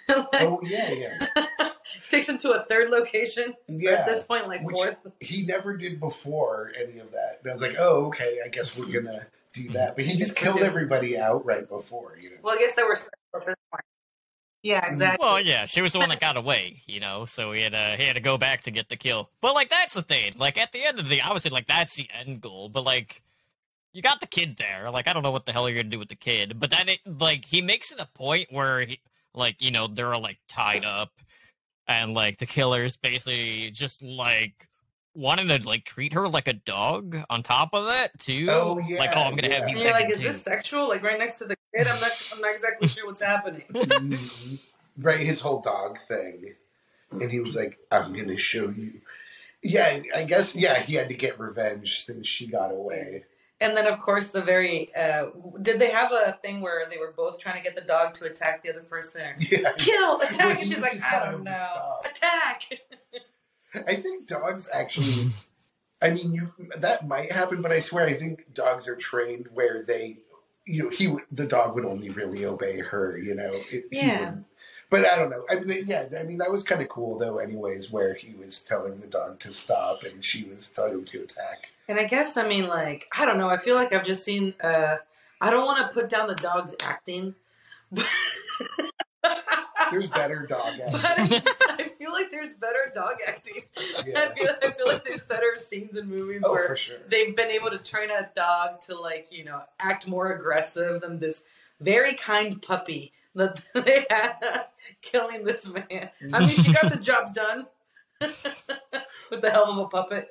like, oh yeah yeah takes them to a third location. Yeah At this point, like Which- fourth. he never did before any of that. And I was like, oh, okay, I guess we're gonna do that. But he just killed everybody out right before, you know. Well, I guess there were special at this point. Yeah, mm. exactly. Well, yeah, she was the one that got away, you know, so he had to he had to go back to get the kill. But like that's the thing. Like at the end of the obviously like that's the end goal, but like you got the kid there. Like I don't know what the hell you're gonna do with the kid. But then it like he makes it a point where he like, you know, they're like tied up and like the killer's basically just like wanting to like treat her like a dog on top of that too. Oh, yeah, like oh, I'm gonna yeah. have you. And like, is too." this sexual? Like right next to the kid? I'm not. I'm not exactly sure what's happening. Mhm. right, his whole dog thing, and he was like, "I'm gonna show you." Yeah, I guess. Yeah, he had to get revenge since she got away. And then, of course, the very. Uh, did they have a thing where they were both trying to get the dog to attack the other person? Yeah, Kill, attack, and she's like, I don't know, stop. attack. I think dogs actually. I mean, you that might happen, but I swear, I think dogs are trained where they, you know, he would the dog would only really obey her. You know, It- he Yeah. But I don't know. I mean, yeah. I mean, that was kind of cool, though. Anyways, where he was telling the dog to stop and she was telling him to attack. And I guess I mean, like, I don't know. I feel like I've just seen. uh I don't want to put down the dog's acting, but. There's better dog acting. I, feel like there's better dog acting. Yeah. I, feel, I feel like there's better scenes in movies Oh, where sure. they've been able to train a dog to like you know act more aggressive than this very kind puppy that they had killing this man. I mean, she got the job done with the help of a puppet.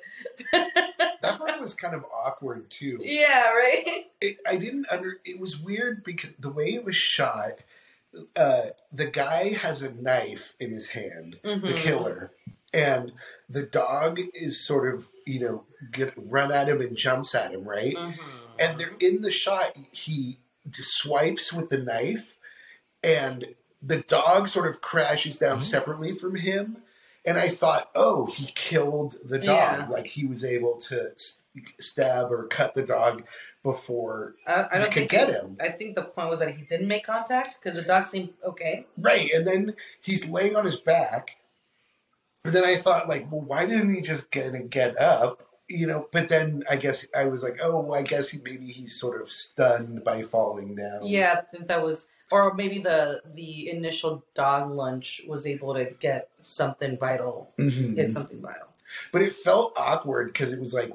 That part was kind of awkward too. yeah, right. it, I didn't under. It was weird because the way it was shot, uh, the guy has a knife in his hand, the Mhm. killer, and the dog is sort of you know get run at him and jumps at him, right? Mhm. And they're in the shot. He just swipes with the knife, and the dog sort of crashes down Mhm. separately from him. And I thought, oh, he killed the dog. Yeah. Like he was able to stab or cut the dog before I, I don't could think get him. I think the point was that he didn't make contact because the dog seemed okay. Right. And then he's laying on his back. And then I thought, like, well, why didn't he just get get up? You know, but then I guess I was like, oh, well, I guess he, maybe he's sort of stunned by falling down. Yeah, I think that was, or maybe the the initial dog lunch was able to get something vital, Mhm. hit something vital. But it felt awkward because it was like,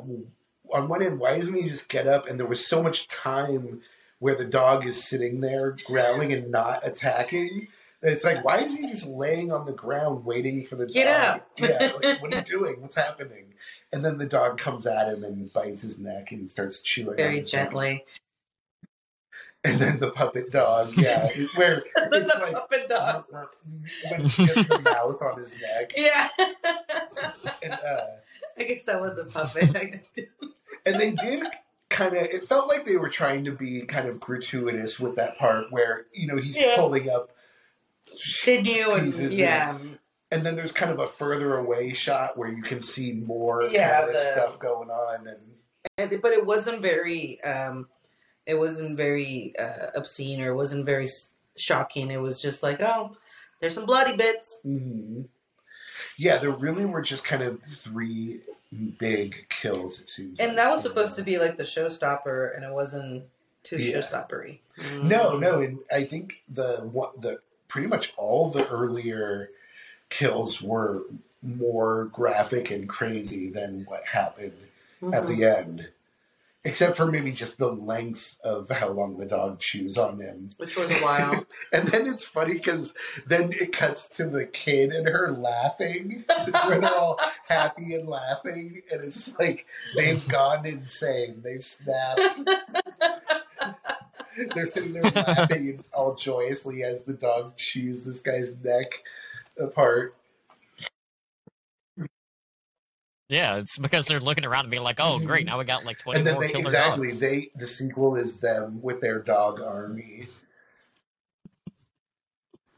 on one end, why doesn't he just get up? And there was so much time where the dog is sitting there growling and not attacking. It's like, why is he just laying on the ground waiting for the Get dog? up. Yeah, like, what are you doing? What's happening? And then the dog comes at him and bites his neck and starts chewing. Very gently. And then the puppet dog, yeah, where it's a like puppet dog. when he gets the mouth on his neck, Yeah. and uh, I guess that was a puppet. And they did kind of it felt like they were trying to be kind of gratuitous with that part where you know he's Yeah. pulling up Sinew and Pieces, yeah. and then there's kind of a further away shot where you can see more Yeah, kind of the- stuff going on and And- but it wasn't very um it wasn't very uh, obscene or it wasn't very shocking it was just like oh there's some bloody bits hmm yeah there really were just kind of three big kills it seems and like, that was supposed to be like the showstopper and it wasn't too Yeah. showstoppery no no and i think the what the pretty much all the earlier kills were more graphic and crazy than what happened at Mhm. the end. Except for maybe just the length of how long the dog chews on him. which was a while And then it's funny because then it cuts to the kid and her laughing, where they're all happy and laughing. And it's like they've gone insane. They've snapped. they're sitting there laughing and all joyously as the dog chews this guy's neck apart. Yeah, it's because they're looking around and being like, "Oh, great! Now we got like twenty and then more they killer exactly dogs." they the sequel is them with their dog army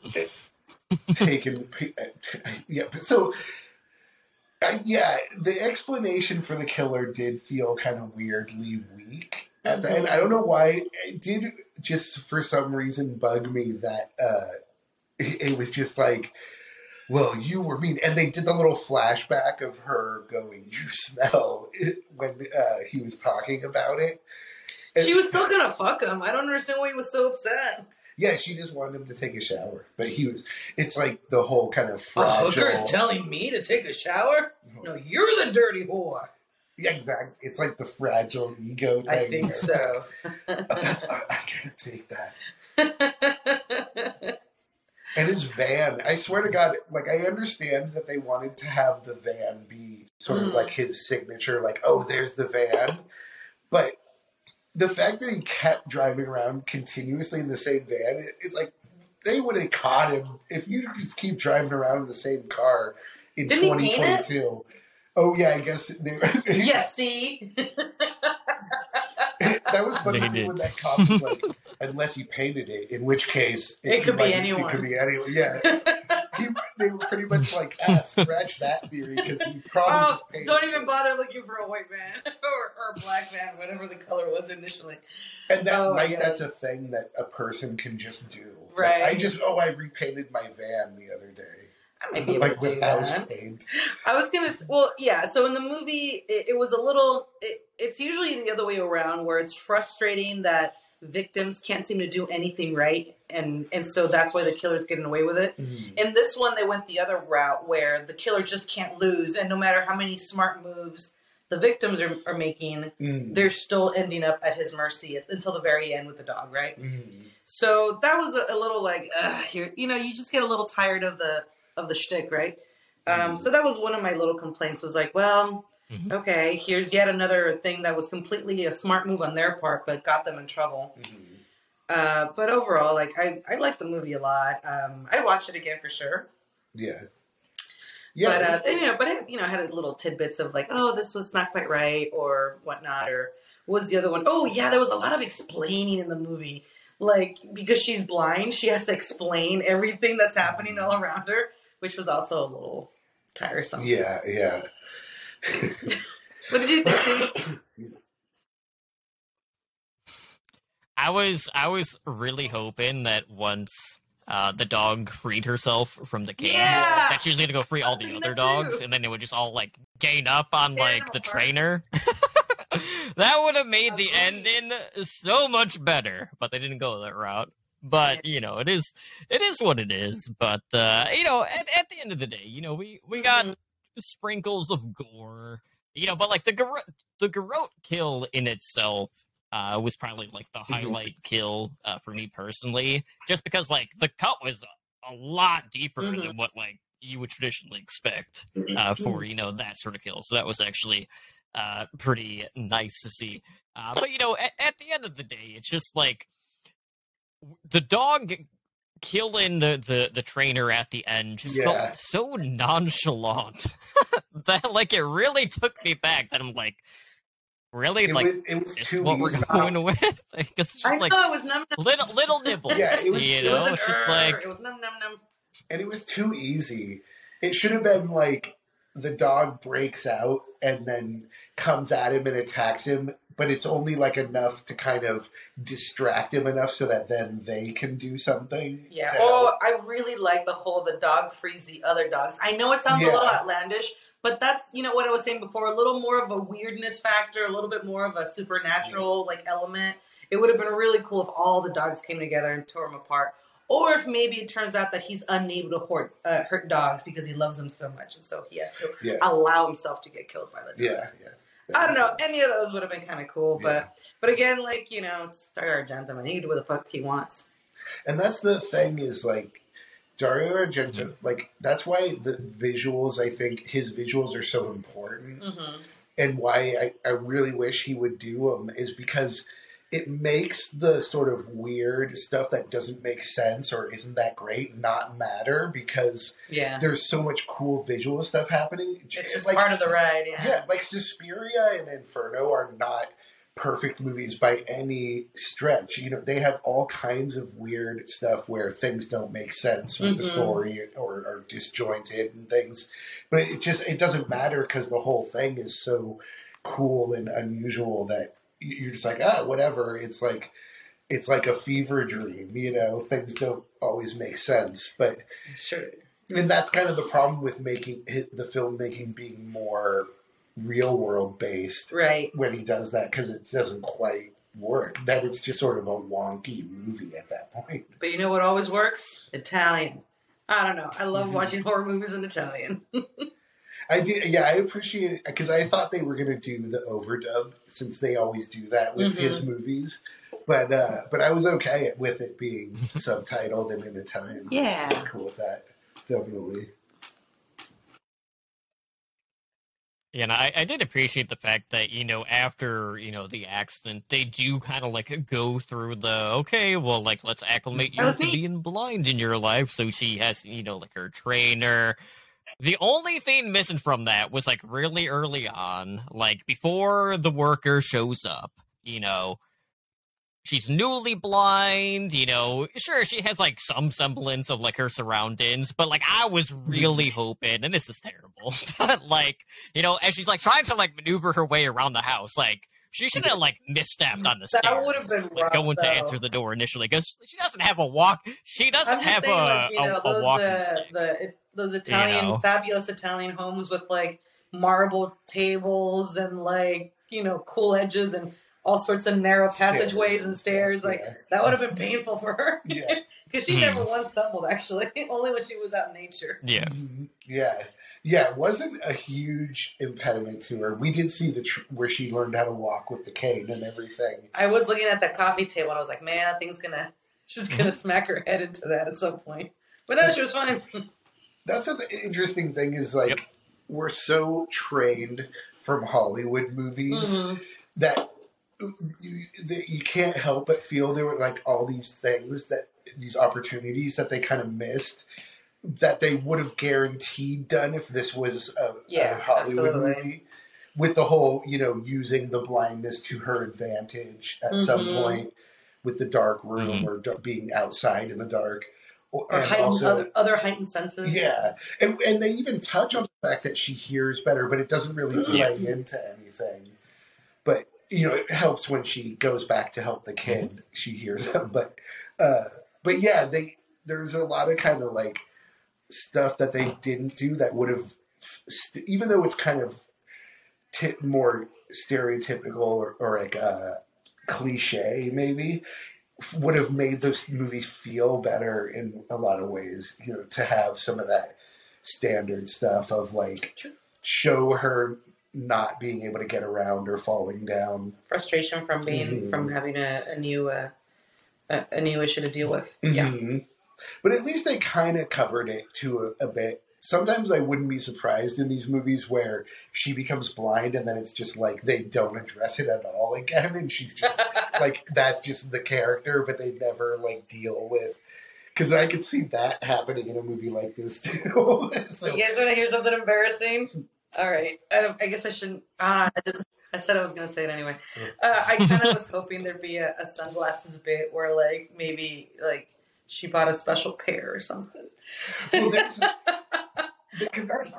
taken yeah but so uh, yeah the explanation for the killer did feel kind of weirdly weak at the end i don't know why it did just for some reason bug me that uh it, it was just like well you were mean and they did the little flashback of her going you smell it when uh, he was talking about it. And- she was still gonna fuck him. I don't understand why he was so upset. Yeah she just wanted him to take a shower but he was it's like the whole kind of a fragile hooker's telling me to take a shower? No you're the dirty whore. Yeah exactly it's like the fragile ego thing. i think so. Oh, that's I, I can't take that And his van, I swear to God, like I understand that they wanted to have the van be sort of Mhm. like his signature, like, oh, there's the van. But the fact that he kept driving around continuously in the same van, it- it's like they would have caught him if you just keep driving around in the same car in Didn't he paint it? 2022. Oh yeah, I guess they, yes, see? that was funny They too when that cop was like, unless he painted it, in which case It could be might- anyone. It could be anyone. Yeah, he, they were pretty much like, ah, scratch that theory because he probably oh, just don't it. even bother looking for a white man or, or a black man, whatever the color was initially. And that Oh, like yeah. that's a thing that a person can just do. Like, Right. I just oh I repainted my van the other day. I might be able like to do that. paint. I was gonna, well, yeah. So in the movie, it, it was a little. It, it's usually the other way around, where it's frustrating that victims can't seem to do anything right, and and so that's why the killer's getting away with it. In this one, they went the other route, where the killer just can't lose, and no matter how many smart moves the victims are, are making, Mm. they're still ending up at his mercy until the very end with the dog, right? Mm. So that was a, a little like, ugh, you're, you know, you just get a little tired of the of the shtick, right? Um, Mhm. so that was one of my little complaints. Was like, well, Mhm. okay, here's yet another thing that was completely a smart move on their part, but got them in trouble. Mm. Uh, but overall, like, I I like the movie a lot. Um, I'd watch it again for sure. Yeah. Yeah. But uh, you know, but it, you know, had little tidbits of like, oh, this was not quite right or whatnot, or was the other one? Oh, yeah, there was a lot of explaining in the movie. Like because she's blind, she has to explain everything that's happening all around her, which was also a little tiresome. yeah, yeah. What did you think? I was I was really hoping that once uh, the dog freed herself from the cage, Yeah! that she was gonna go free all the other dogs, too. and then they would just all like gain up on Tear like the apart. trainer. that would have made the Agreed. ending so much better, but they didn't go that route. But you know, it is it is what it is. But uh, you know, at, at the end of the day, you know, we we got Mhm. sprinkles of gore. You know, but like the garrote, the garrote kill in itself uh, was probably like the Mhm. highlight kill uh, for me personally, just because like the cut was a, a lot deeper Mhm. than what like you would traditionally expect uh, Mm-hmm. for you know that sort of kill. So that was actually uh, pretty nice to see. Uh, but you know, at, at the end of the day, it's just like the dog killing the the, the trainer at the end just Yeah. felt so nonchalant that like it really took me back. That I'm like, really It like was, it was too what we're easy. going with? Like, it's just I like know it was num num. little little nibbles. Yeah, it was- you it know, was it's just like it was num num num. and it was too easy. It should have been like the dog breaks out and then comes at him and attacks him, but it's only like enough to kind of distract him enough so that then they can do something. Yeah. Oh. I really like the whole the dog frees the other dogs. I know it sounds a little outlandish, but that's you know what I was saying before. A little more of a weirdness factor, a little bit more of a supernatural like element. It would have been really cool if all the dogs came together and tore him apart, or if maybe it turns out that he's unable to hurt, uh, hurt dogs because he loves them so much, and so he has to Yeah. allow himself to get killed by the dogs. Yeah, yeah. I don't know. Any of those would have been kind of cool, but but again, like you know, it's Dario Argento, and he can do what the fuck he wants. And that's the thing is like Dario Argento, like that's why the visuals. I think his visuals are so important, Mm-hmm. and why I, I really wish he would do them is because it makes the sort of weird stuff that doesn't make sense or isn't that great not matter because Yeah, there's so much cool visual stuff happening. it's just like part of the ride. Yeah. yeah, like Suspiria and Inferno are not perfect movies by any stretch. You know, they have all kinds of weird stuff where things don't make sense with the Mhm. story or are disjointed and things. But it just it doesn't matter because the whole thing is so cool and unusual that you're just like ah whatever. It's like it's like a fever dream. You know, things don't always make sense, but Sure. and that's kind of the problem with making the filmmaking being more real world based Right. when he does that because it doesn't quite work. That it's just sort of a wonky movie at that point. But you know what always works? Italian. I don't know. I love Mhm. watching horror movies in Italian. I did, yeah, I appreciate it because I thought they were going to do the overdub since they always do that with Mhm. his movies. but uh, but I was okay with it being subtitled and in the time. Yeah. I'm cool with that. Definitely. Yeah, and I, I did appreciate the fact that, you know, after, you know, the accident, they do kind of like go through the, okay, well, like, let's acclimate you to neat. being blind in your life. So she has, you know, like her trainer. The only thing missing from that was like really early on, like before the worker shows up, you know, she's newly blind, you know, sure, she has like some semblance of like her surroundings, but like I was really hoping, and this is terrible, but like, you know, as she's like trying to like maneuver her way around the house, like she should have like misstepped on the That stairs. would've been like, rough, going to answer the door initially because she doesn't have a walk. She doesn't have saying, a, like, a, know, a those, walking uh, stick. the, it, those Italian, know? fabulous Italian homes with like marble tables and like, you know, cool edges and all sorts of narrow passageways and stairs. Like, yeah. that would have been painful for her. Yeah. Because she Hmm. never once stumbled, actually. Only when she was out in nature. Yeah. Mhm. Yeah. Yeah, it wasn't a huge impediment to her. We did see the tr- where she learned how to walk with the cane and everything. I was looking at the coffee table and I was like, man, that thing's gonna, she's gonna smack her head into that at some point. But no, she was fine. That's the interesting thing is like Yep. we're so trained from Hollywood movies Mhm. that you, that you can't help but feel there were like all these things that these opportunities that they kind of missed that they would have guaranteed done if this was a, Yeah, a Hollywood absolutely. movie with the whole you know using the blindness to her advantage at some Mhm. point with the dark room Mhm. or being outside in the dark Or and heightened, also other, other heightened senses. yeah, and and they even touch on the fact that she hears better, but it doesn't really Yeah. play into anything. But you know, it helps when she goes back to help the kid. She hears them, but uh, but yeah, they there's a lot of kind of like stuff that they didn't do that would have, st- even though it's kind of t- more stereotypical or, or like uh, cliche, maybe would have made this movie feel better in a lot of ways. You know, to have some of that standard stuff of like True. show her not being able to get around or falling down. Frustration from being Mhm. from having a, a new uh, a, a new issue to deal with. Yeah. Mhm. But at least they kind of covered it to a, a bit. Sometimes I wouldn't be surprised in these movies where she becomes blind and then it's just like they don't address it at all again, and she's just like that's just the character, but they never like deal with. Because I could see that happening in a movie like this too. so You guys want to hear something embarrassing? All right. I, don't, I guess I shouldn't. Ah, I, just, I said I was going to say it anyway. Uh, I kind of was hoping there'd be a, a sunglasses bit where, like, maybe like she bought a special pair or something. well, there's the converse-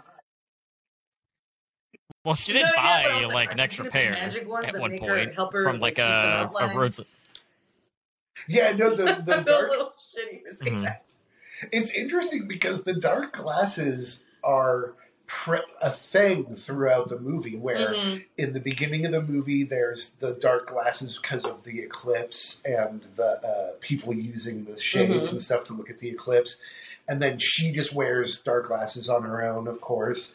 Well, she did yeah, but buy was like are an extra pair magic ones at one make her- point help her, from like see some a, a outlines? yeah, no, the the a dark little shitty for saying Mhm. It's interesting because the dark glasses are pre- a thing throughout the movie. Where Mhm. in the beginning of the movie, there's the dark glasses because of the eclipse and the uh, people using the shades Mhm. and stuff to look at the eclipse. And then she just wears dark glasses on her own, of course.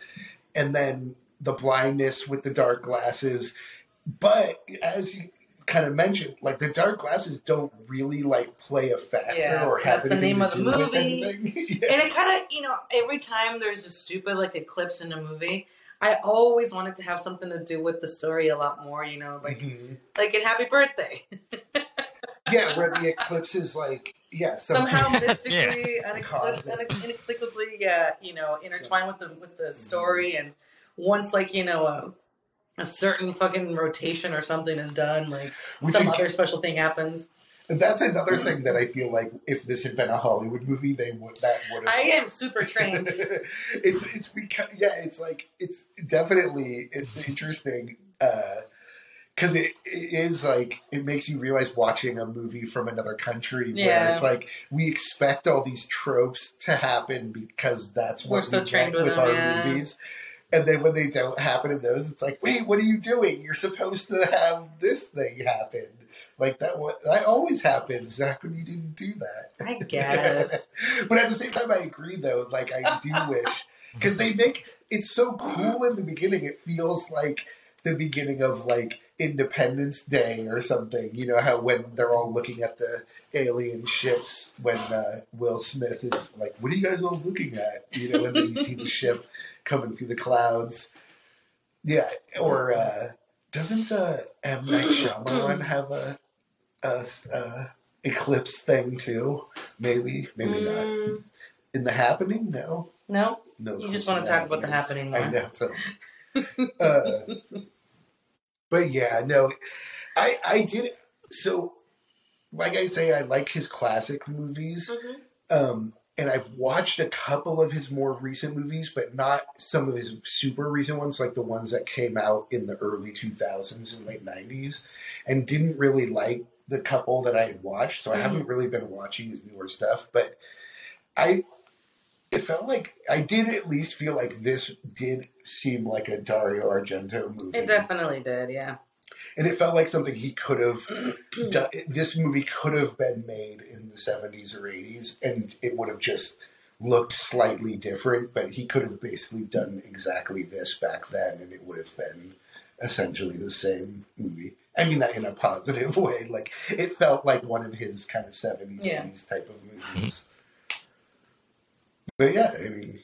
And then the blindness with the dark glasses. But as you kind of mentioned, like the dark glasses don't really like play a factor Yeah, or have that's the name to of the movie. anything. Yeah. And it kind of, you know, every time there's a stupid like eclipse in a movie, I always wanted to have something to do with the story a lot more. You know, like Mhm. like in Happy Birthday, yeah, where the eclipse is like, yeah, some- somehow mystically, Cause unexplicably, it. unex- inexplicably, yeah, you know, intertwined with the with the story. And once like you know a, a certain fucking rotation or something is done, like Which some other special thing happens. That's another thing that I feel like if this had been a Hollywood movie, they would that would have. I am super trained. it's it's because yeah, it's like it's definitely it's interesting uh, because it, it is like it makes you realize watching a movie from another country where Yeah. it's like we expect all these tropes to happen because that's We're what so we trained get with with them, our yeah. movies. And then when they don't happen in those, it's like, wait, what are you doing? You're supposed to have this thing happen. Like that. What that always happens. How come you didn't do that? I guess. but at the same time, I agree though. Like I do wish because they make it's so cool in the beginning. It feels like the beginning of like Independence Day or something. You know how when they're all looking at the alien ships when uh, Will Smith is like, "What are you guys all looking at?" You know, and then you see the ship coming through the clouds. Yeah, or uh, doesn't uh, M Night Shyamalan have a, a, a eclipse thing too? Maybe, maybe not. Mm, In the happening, no, no, no. you just want to talk about the happening more. I know. So, uh, but yeah, no, I I did. So, like I say, I like his classic movies, Mhm. um, and I've watched a couple of his more recent movies, but not some of his super recent ones, like the ones that came out in the early two thousands and late nineties, and didn't really like the couple that I had watched. So I haven't mm-hmm. really been watching his newer stuff, but I it felt like I did at least feel like this did seem like a Dario Argento movie. It definitely did, yeah. And it felt like something he could have done. This movie could have been made in the 70s or 80s, and it would have just looked slightly different, but he could have basically done exactly this back then, and it would have been essentially the same movie. I mean that in a positive way. Like, it felt like one of his kind of 70s, Yeah. 80s type of movies. But yeah, I mean,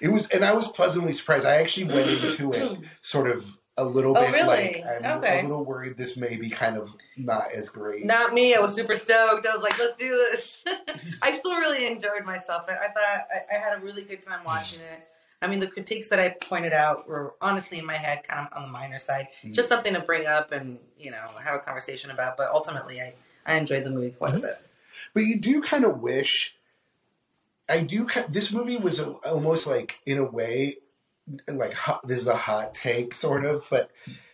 it was, and I was pleasantly surprised. I actually went into it sort of a little Oh, bit really? like I'm Okay. a little worried this may be kind of not as great. Not me. I was super stoked. I was like, let's do this. I still really enjoyed myself. I, I thought I, I had a really good time watching it. I mean, the critiques that I pointed out were honestly in my head kind of on the minor side. Mm. Just something to bring up and, you know, have a conversation about. But ultimately, I, I enjoyed the movie quite a bit. But you do kind of wish. I do. This movie was almost like, in a way, like hot, this is a hot take, sort of. But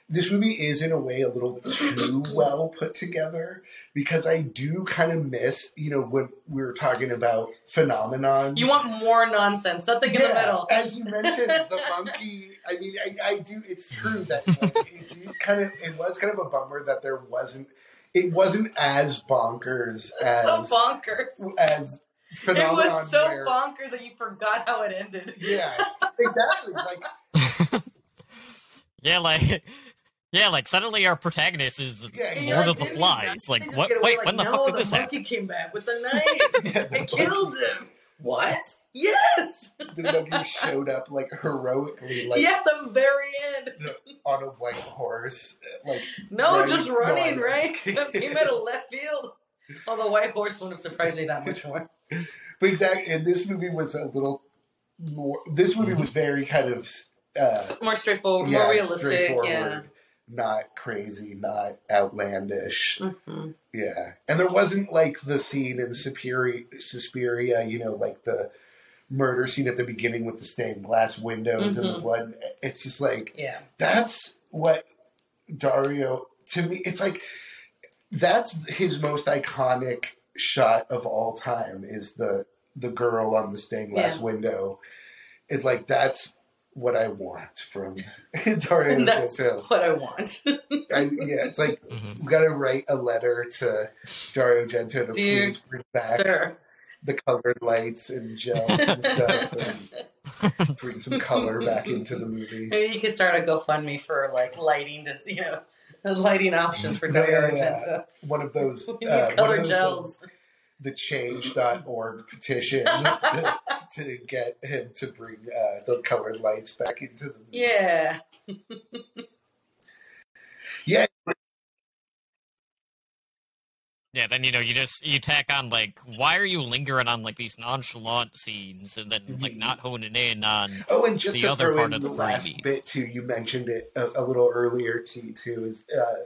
this movie is, in a way, a little too well put together because I do kind of miss, you know, when we were talking about Phenomena. You want more nonsense, nothing in the middle. As you mentioned, the monkey. I mean, I, I do. It's true that like, it did kind of. It was kind of a bummer that there wasn't. It wasn't as bonkers as so bonkers. as It was so where, bonkers that you forgot how it ended. Yeah, exactly. Like Yeah, like yeah, like suddenly our protagonist is Yeah, And exactly. you're Lord like, of the Flies. Like, what? get away, Wait, like, when the no, fuck did the this happen? monkey came back with a knife yeah, the and killed him. What? Yes. the monkey showed up like heroically, like yeah, the very end. on a white horse, like No, Right. just No, running, know. right? he made a left field. Oh, the white horse wouldn't have surprised me that much more. But exactly, and this movie was a little more. This movie Mm-hmm. was very kind of uh, More straightforward, yeah, more realistic. straightforward, Yeah. not crazy, not outlandish. hmm Yeah, and there wasn't like the scene in Suspiria, Suspiria, you know, like the murder scene at the beginning with the stained glass windows and the Mhm. blood. It's just like Yeah. that's what Dario to me. It's like that's his most iconic shot of all time is the the girl on the stained glass Yeah. window. It like that's what I want from Dario And that's Argento. what I want. I, yeah, it's like Mhm. we got to write a letter to Dario Argento to Dear please bring back Sir. the colored lights and gels and stuff and bring some color back into the movie. Maybe you could start a GoFundMe for like lighting, just you know, lighting options for Dario Argento. One of those, uh, one color of those, gels. uh, the change.org petition to, to get him to bring uh, the colored lights back into the yeah. Yeah. Yeah, then you know you just you tack on like why are you lingering on like these nonchalant scenes and then like Mhm. not honing in on Oh, and just The to other throw part in of the the last freebies. bit too, you mentioned it a, a little earlier too. Too is uh,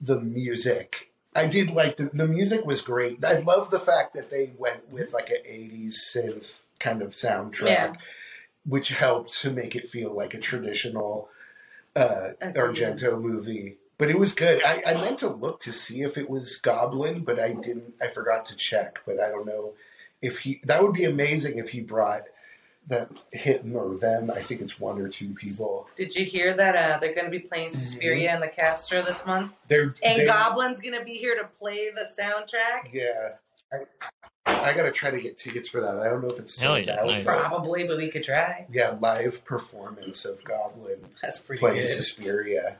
the music. I did like the the music was great. I love the fact that they went with like an '80s synth kind of soundtrack, Yeah. which helped to make it feel like a traditional uh, Argento movie. But it was good. I, I meant to look to see if it was Goblin, but I didn't. I forgot to check. But I don't know if he. That would be amazing if he brought that him or them. I think it's one or two people. Did you hear that uh, they're going to be playing Suspiria and the Castro this month? They're And they, Goblin's going to be here to play the soundtrack? Yeah, I, I gotta try to get tickets for that. I don't know if it's Hell sold yeah, out. nice. Probably, but we could try. Yeah, live performance of Goblin That's pretty playing good. Suspiria.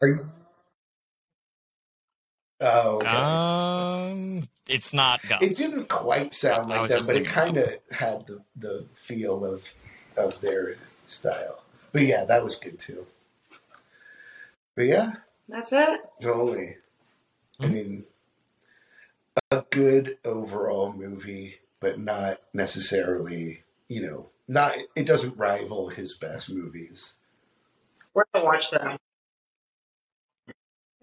Are you? Oh, okay. Um, it's not Gump. it didn't quite sound I like was them, but it kind of had the the feel of of their style. But yeah, that was good too. But yeah, That's it. Totally. I Mhm. mean, a good overall movie, but not necessarily, you know, not it doesn't rival his best movies. We're gonna watch that.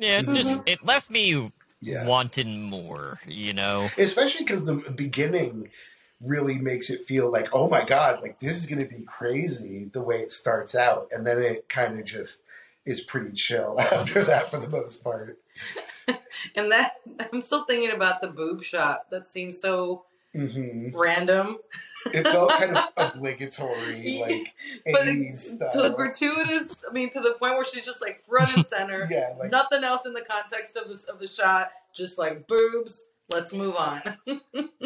Yeah, it just mm-hmm. it left me Yeah. wanting more. You know. Especially because the beginning really makes it feel like, oh my god, like this is going to be crazy the way it starts out, and then it kind of just is pretty chill after that for the most part. And that I'm still thinking about the boob shot. That seems so hmm random. It felt kind of obligatory, like But 80s to gratuitous, I mean, to the point where she's just like front and center. Yeah, like Nothing else in the context of this of the shot. Just like boobs. Let's move on.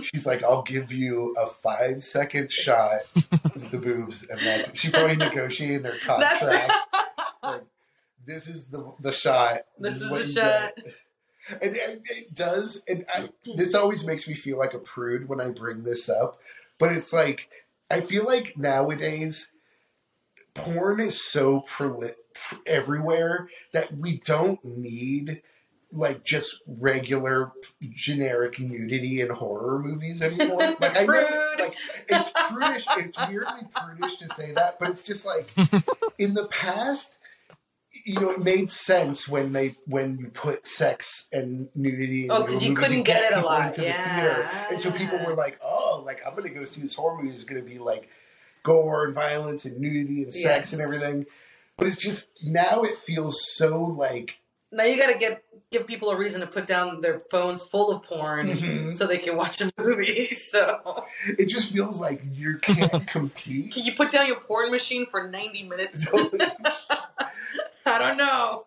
She's like, I'll give you a five second shot of the boobs, and that's it. She probably negotiated their contract. Right. Like, this is the the shot. This is what the shot. get. And, and it does, and I, this always makes me feel like a prude when I bring this up. But it's like I feel like nowadays porn is so proli- pr- everywhere that we don't need like just regular generic nudity in horror movies anymore. Like I know, like it's prudish. It's weirdly prudish to say that, but it's just like in the past. You know, it made sense when they when you put sex and nudity. In Oh, because you couldn't get it a lot. into the Yeah. theater. and so people were like, "Oh, like I'm going to go see this horror movie. It's going to be like gore and violence and nudity and sex Yes. and everything." But it's just now it feels so like Now you got to get give people a reason to put down their phones full of porn Mhm. so they can watch a movie. So it just feels like you can't compete. can you put down your porn machine for ninety minutes? I don't know.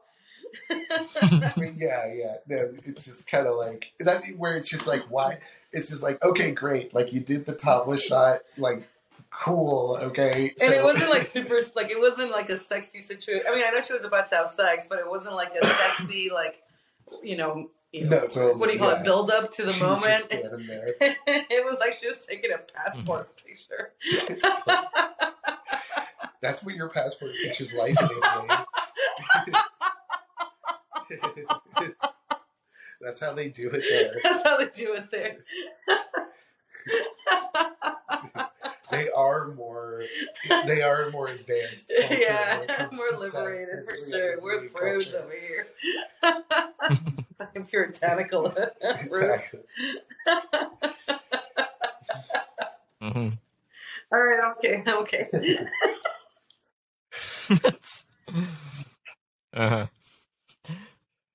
Yeah, yeah. No, it's just kind of like that where it's just like why it's just like okay, great. Like you did the topless shot, like cool, okay. And so- it wasn't like super, like it wasn't like a sexy situation. I mean, I know she was about to have sex, but it wasn't like a sexy, like you know, you know no, totally. what do you call yeah. it? Build up to the She was just moment. there. it was like she was taking a passport mm-hmm. picture. That's what your passport picture's like in Italy. That's how they do it there. That's how they do it there. They are more. They are more advanced. culture when it yeah, comes we're sex liberated for yeah, sure. We're liberated prudes over here. Fucking puritanical prudes. Exactly. hmm All right, okay, okay. Uh-huh.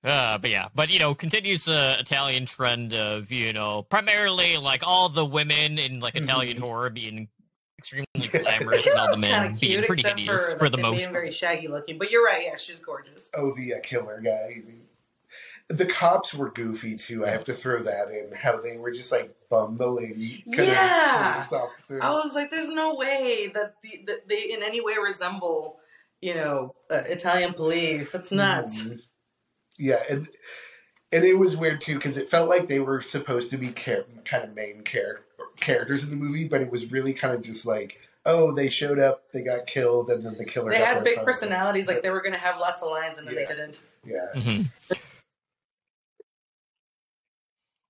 Uh, but yeah, but you know, continues the Italian trend of you know primarily like all the women in like Italian Mhm. horror being extremely glamorous and all the men kind of being pretty except hideous for, for like, the most being part. very shaggy looking. But you're right. Yeah, she's gorgeous. Ovi, a killer guy. The cops were goofy too. I have to throw that in. How they were just like bumbling. kind of Yeah. police officers. I was like, "There's no way that, the, that they in any way resemble, you know, uh, Italian police. That's nuts." Mhm. Yeah, and and it was weird too because it felt like they were supposed to be char- kind of main char- characters in the movie, but it was really kind of just like, oh, they showed up, they got killed, and then the killer. They got had big personalities. Like they were gonna have lots of lines, and then Yeah. they didn't. Yeah, Mm-hmm.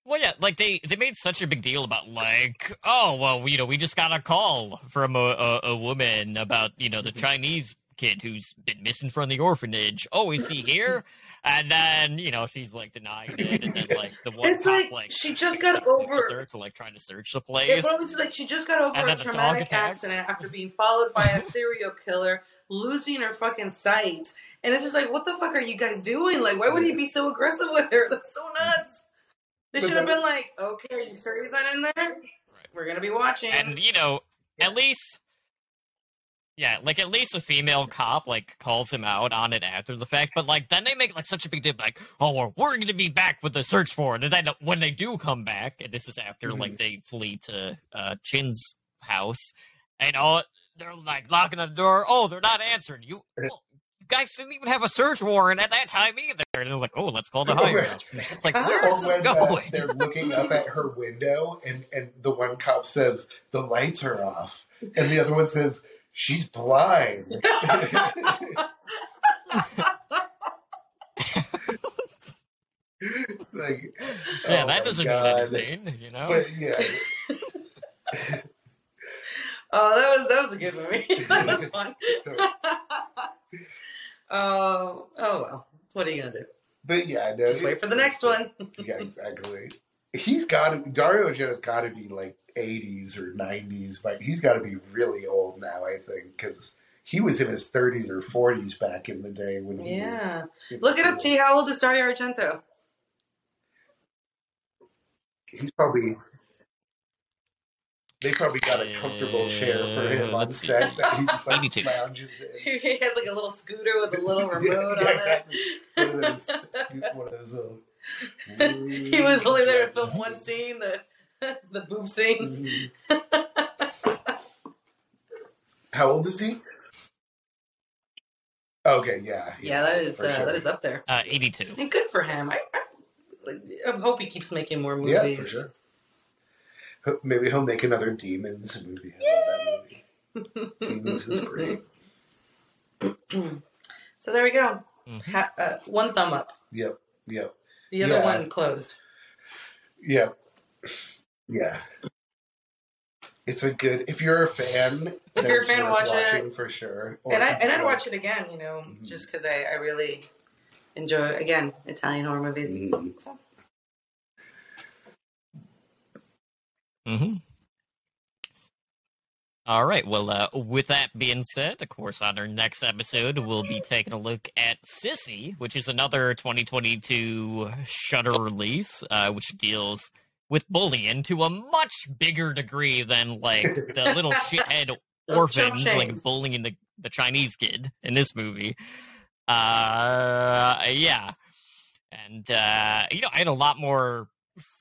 Well, yeah, like they they made such a big deal about like, oh well, you know, we just got a call from a a, a woman about you know the Mm-hmm. Chinese kid who's been missing from the orphanage. Oh, is he here? And then you know she's like denying it, and then like the one It's cop like, like she just got over- her to like trying to search the place. but it's like she just got over And a then the dog traumatic accident after being followed by a serial killer, losing her fucking sight, and it's just like, what the fuck are you guys doing? Like, why would he be so aggressive with her? That's so nuts. They should have been like, okay, are you sure he's not in there? We're gonna be watching. and you know Yeah. at least yeah like at least a female cop like calls him out on it after the fact but like then they make like such a big deal like oh we're, we're gonna be back with the search for it and then when they do come back and this is after Mm-hmm. like they flee to uh chin's house and all they're like knocking on the door oh they're not answering you well, you guys didn't even have a search warrant at that time either. And they're like, oh, let's call the higher ups. It's like, Or where Or is this when uh, going? they're looking up at her window and, and the one cop says, the lights are off. And the other one says, she's blind. it's like, yeah, oh that doesn't God. mean anything, you know? But yeah, Oh, that was that was a good movie. that was fun. So- Oh, oh well. What are you gonna do? but yeah, no, Just wait for the next one. yeah, exactly. He's got to Dario Argento's got to be like 80s or 90s, but he's got to be really old now, I think, because he was in his 30s or 40s back in the day when he Yeah. was. in Look it up, school. T. How old is Dario Argento? He's probably. They probably got a comfortable chair for him on let's see. set that he just like lounges in. He has like a little scooter with a little Yeah, remote yeah, on exactly. One of those, one of those little. It. he was only there to film one scene, the the boob scene. Mhm. How old is he? Okay, yeah. Yeah, that is uh, sure. that is up there. Uh, 82. And good for him. I, I, I hope he keeps making more movies. Yeah, for sure. Maybe he'll make another Demons movie. I love that movie. Demons is great. so there we go. Mhm. Ha- uh, one thumb up. Yep, yep, The other Yeah. one closed. yep. Yeah. It's a good. If you're a fan, If you're a fan, worth watch it. for sure. Or and I if and it's I'd watch it again. You know, Mhm. just because I, I really enjoy again Italian horror movies. Mhm. So, hmm All right. Well, uh, with that being said, of course, on our next episode, we'll be taking a look at Sissy, which is another 2022 Shudder release, uh, which deals with bullying to a much bigger degree than like the little shithead orphans like bullying the the Chinese kid in this movie. Uh, yeah, and uh, you know, I had a lot more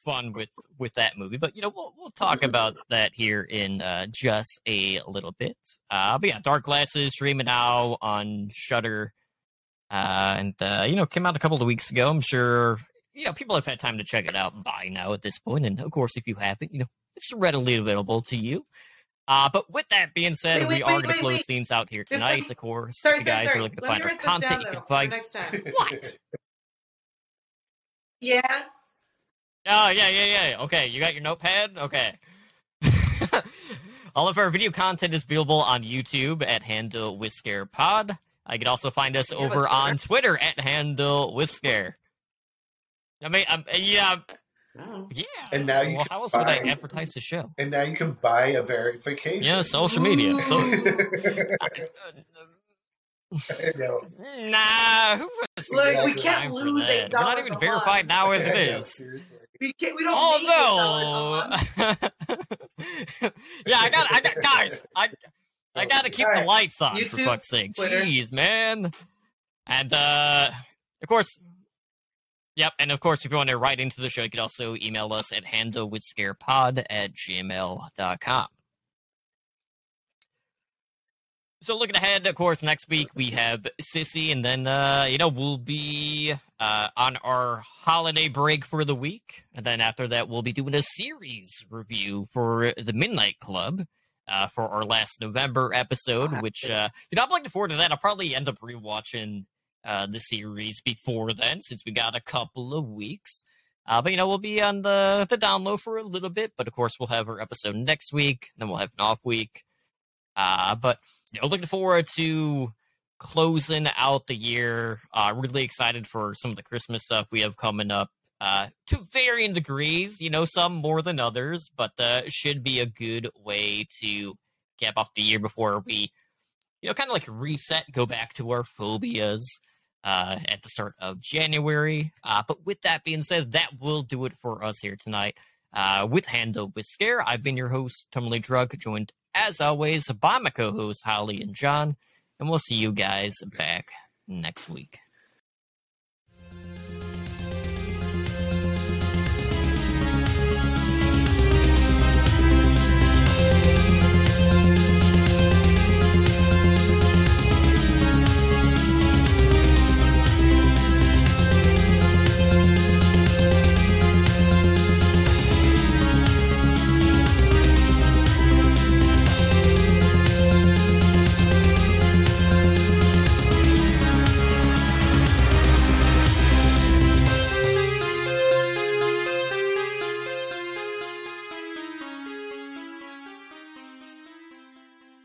fun with with that movie, but you know, we'll we'll talk about that here in uh, just a little bit. Uh, but yeah, Dark Glasses streaming now on Shudder, uh, and uh, you know, came out a couple of weeks ago. I'm sure you know people have had time to check it out by now at this point, and of course, if you haven't, you know, it's readily available to you. Uh, but with that being said, Wait, wait, we are going to close wait. things out here tonight. Of course, sorry, if you guys sorry. are looking to Let find our this down content, you can find. next time. What? Yeah. Oh yeah, yeah, yeah. Okay, you got your notepad. Okay. All of our video content is viewable on YouTube at Handle with Scare Pod. I can also find us over but on Twitter at Handle with Scare. I mean, um, yeah, Oh. yeah. And now you well, can how else would I advertise the show? And now you can buy a verification. Yeah, social media. So, I know. nah, who has Look, we can't lose that? $8 We're not even a verified month. now as it is. I know, is. We, can't, we don't need Although, yeah, I got, I got, guys, I, I got to keep the lights on for YouTube, fuck's sake. Twitter. Jeez, man. And uh, of course, yep. And of course, if you want to write into the show, you can also email us at handlewithscarepod at gmail.com. So looking ahead, of course, next week we have Sissy, and then uh, you know we'll be uh, on our holiday break for the week, and then after that we'll be doing a series review for the Midnight Club uh, for our last November episode. Which uh, you know I'm looking forward to that. I'll probably end up rewatching uh, the series before then, since we got a couple of weeks. Uh, but you know we'll be on the the download for a little bit, but of course we'll have our episode next week. Then we'll have an off week. Uh, but you know, looking forward to closing out the year. Uh, really excited for some of the Christmas stuff we have coming up. Uh, to varying degrees, you know, some more than others, but uh, should be a good way to cap off the year before we, you know, kind of like reset, go back to our phobias uh, at the start of January. Uh, but with that being said, that will do it for us here tonight. Uh, with Handle with Scare, I've been your host, Terminally Drug, joined as always by my hosts, Holly and John, and we'll see you guys back next week.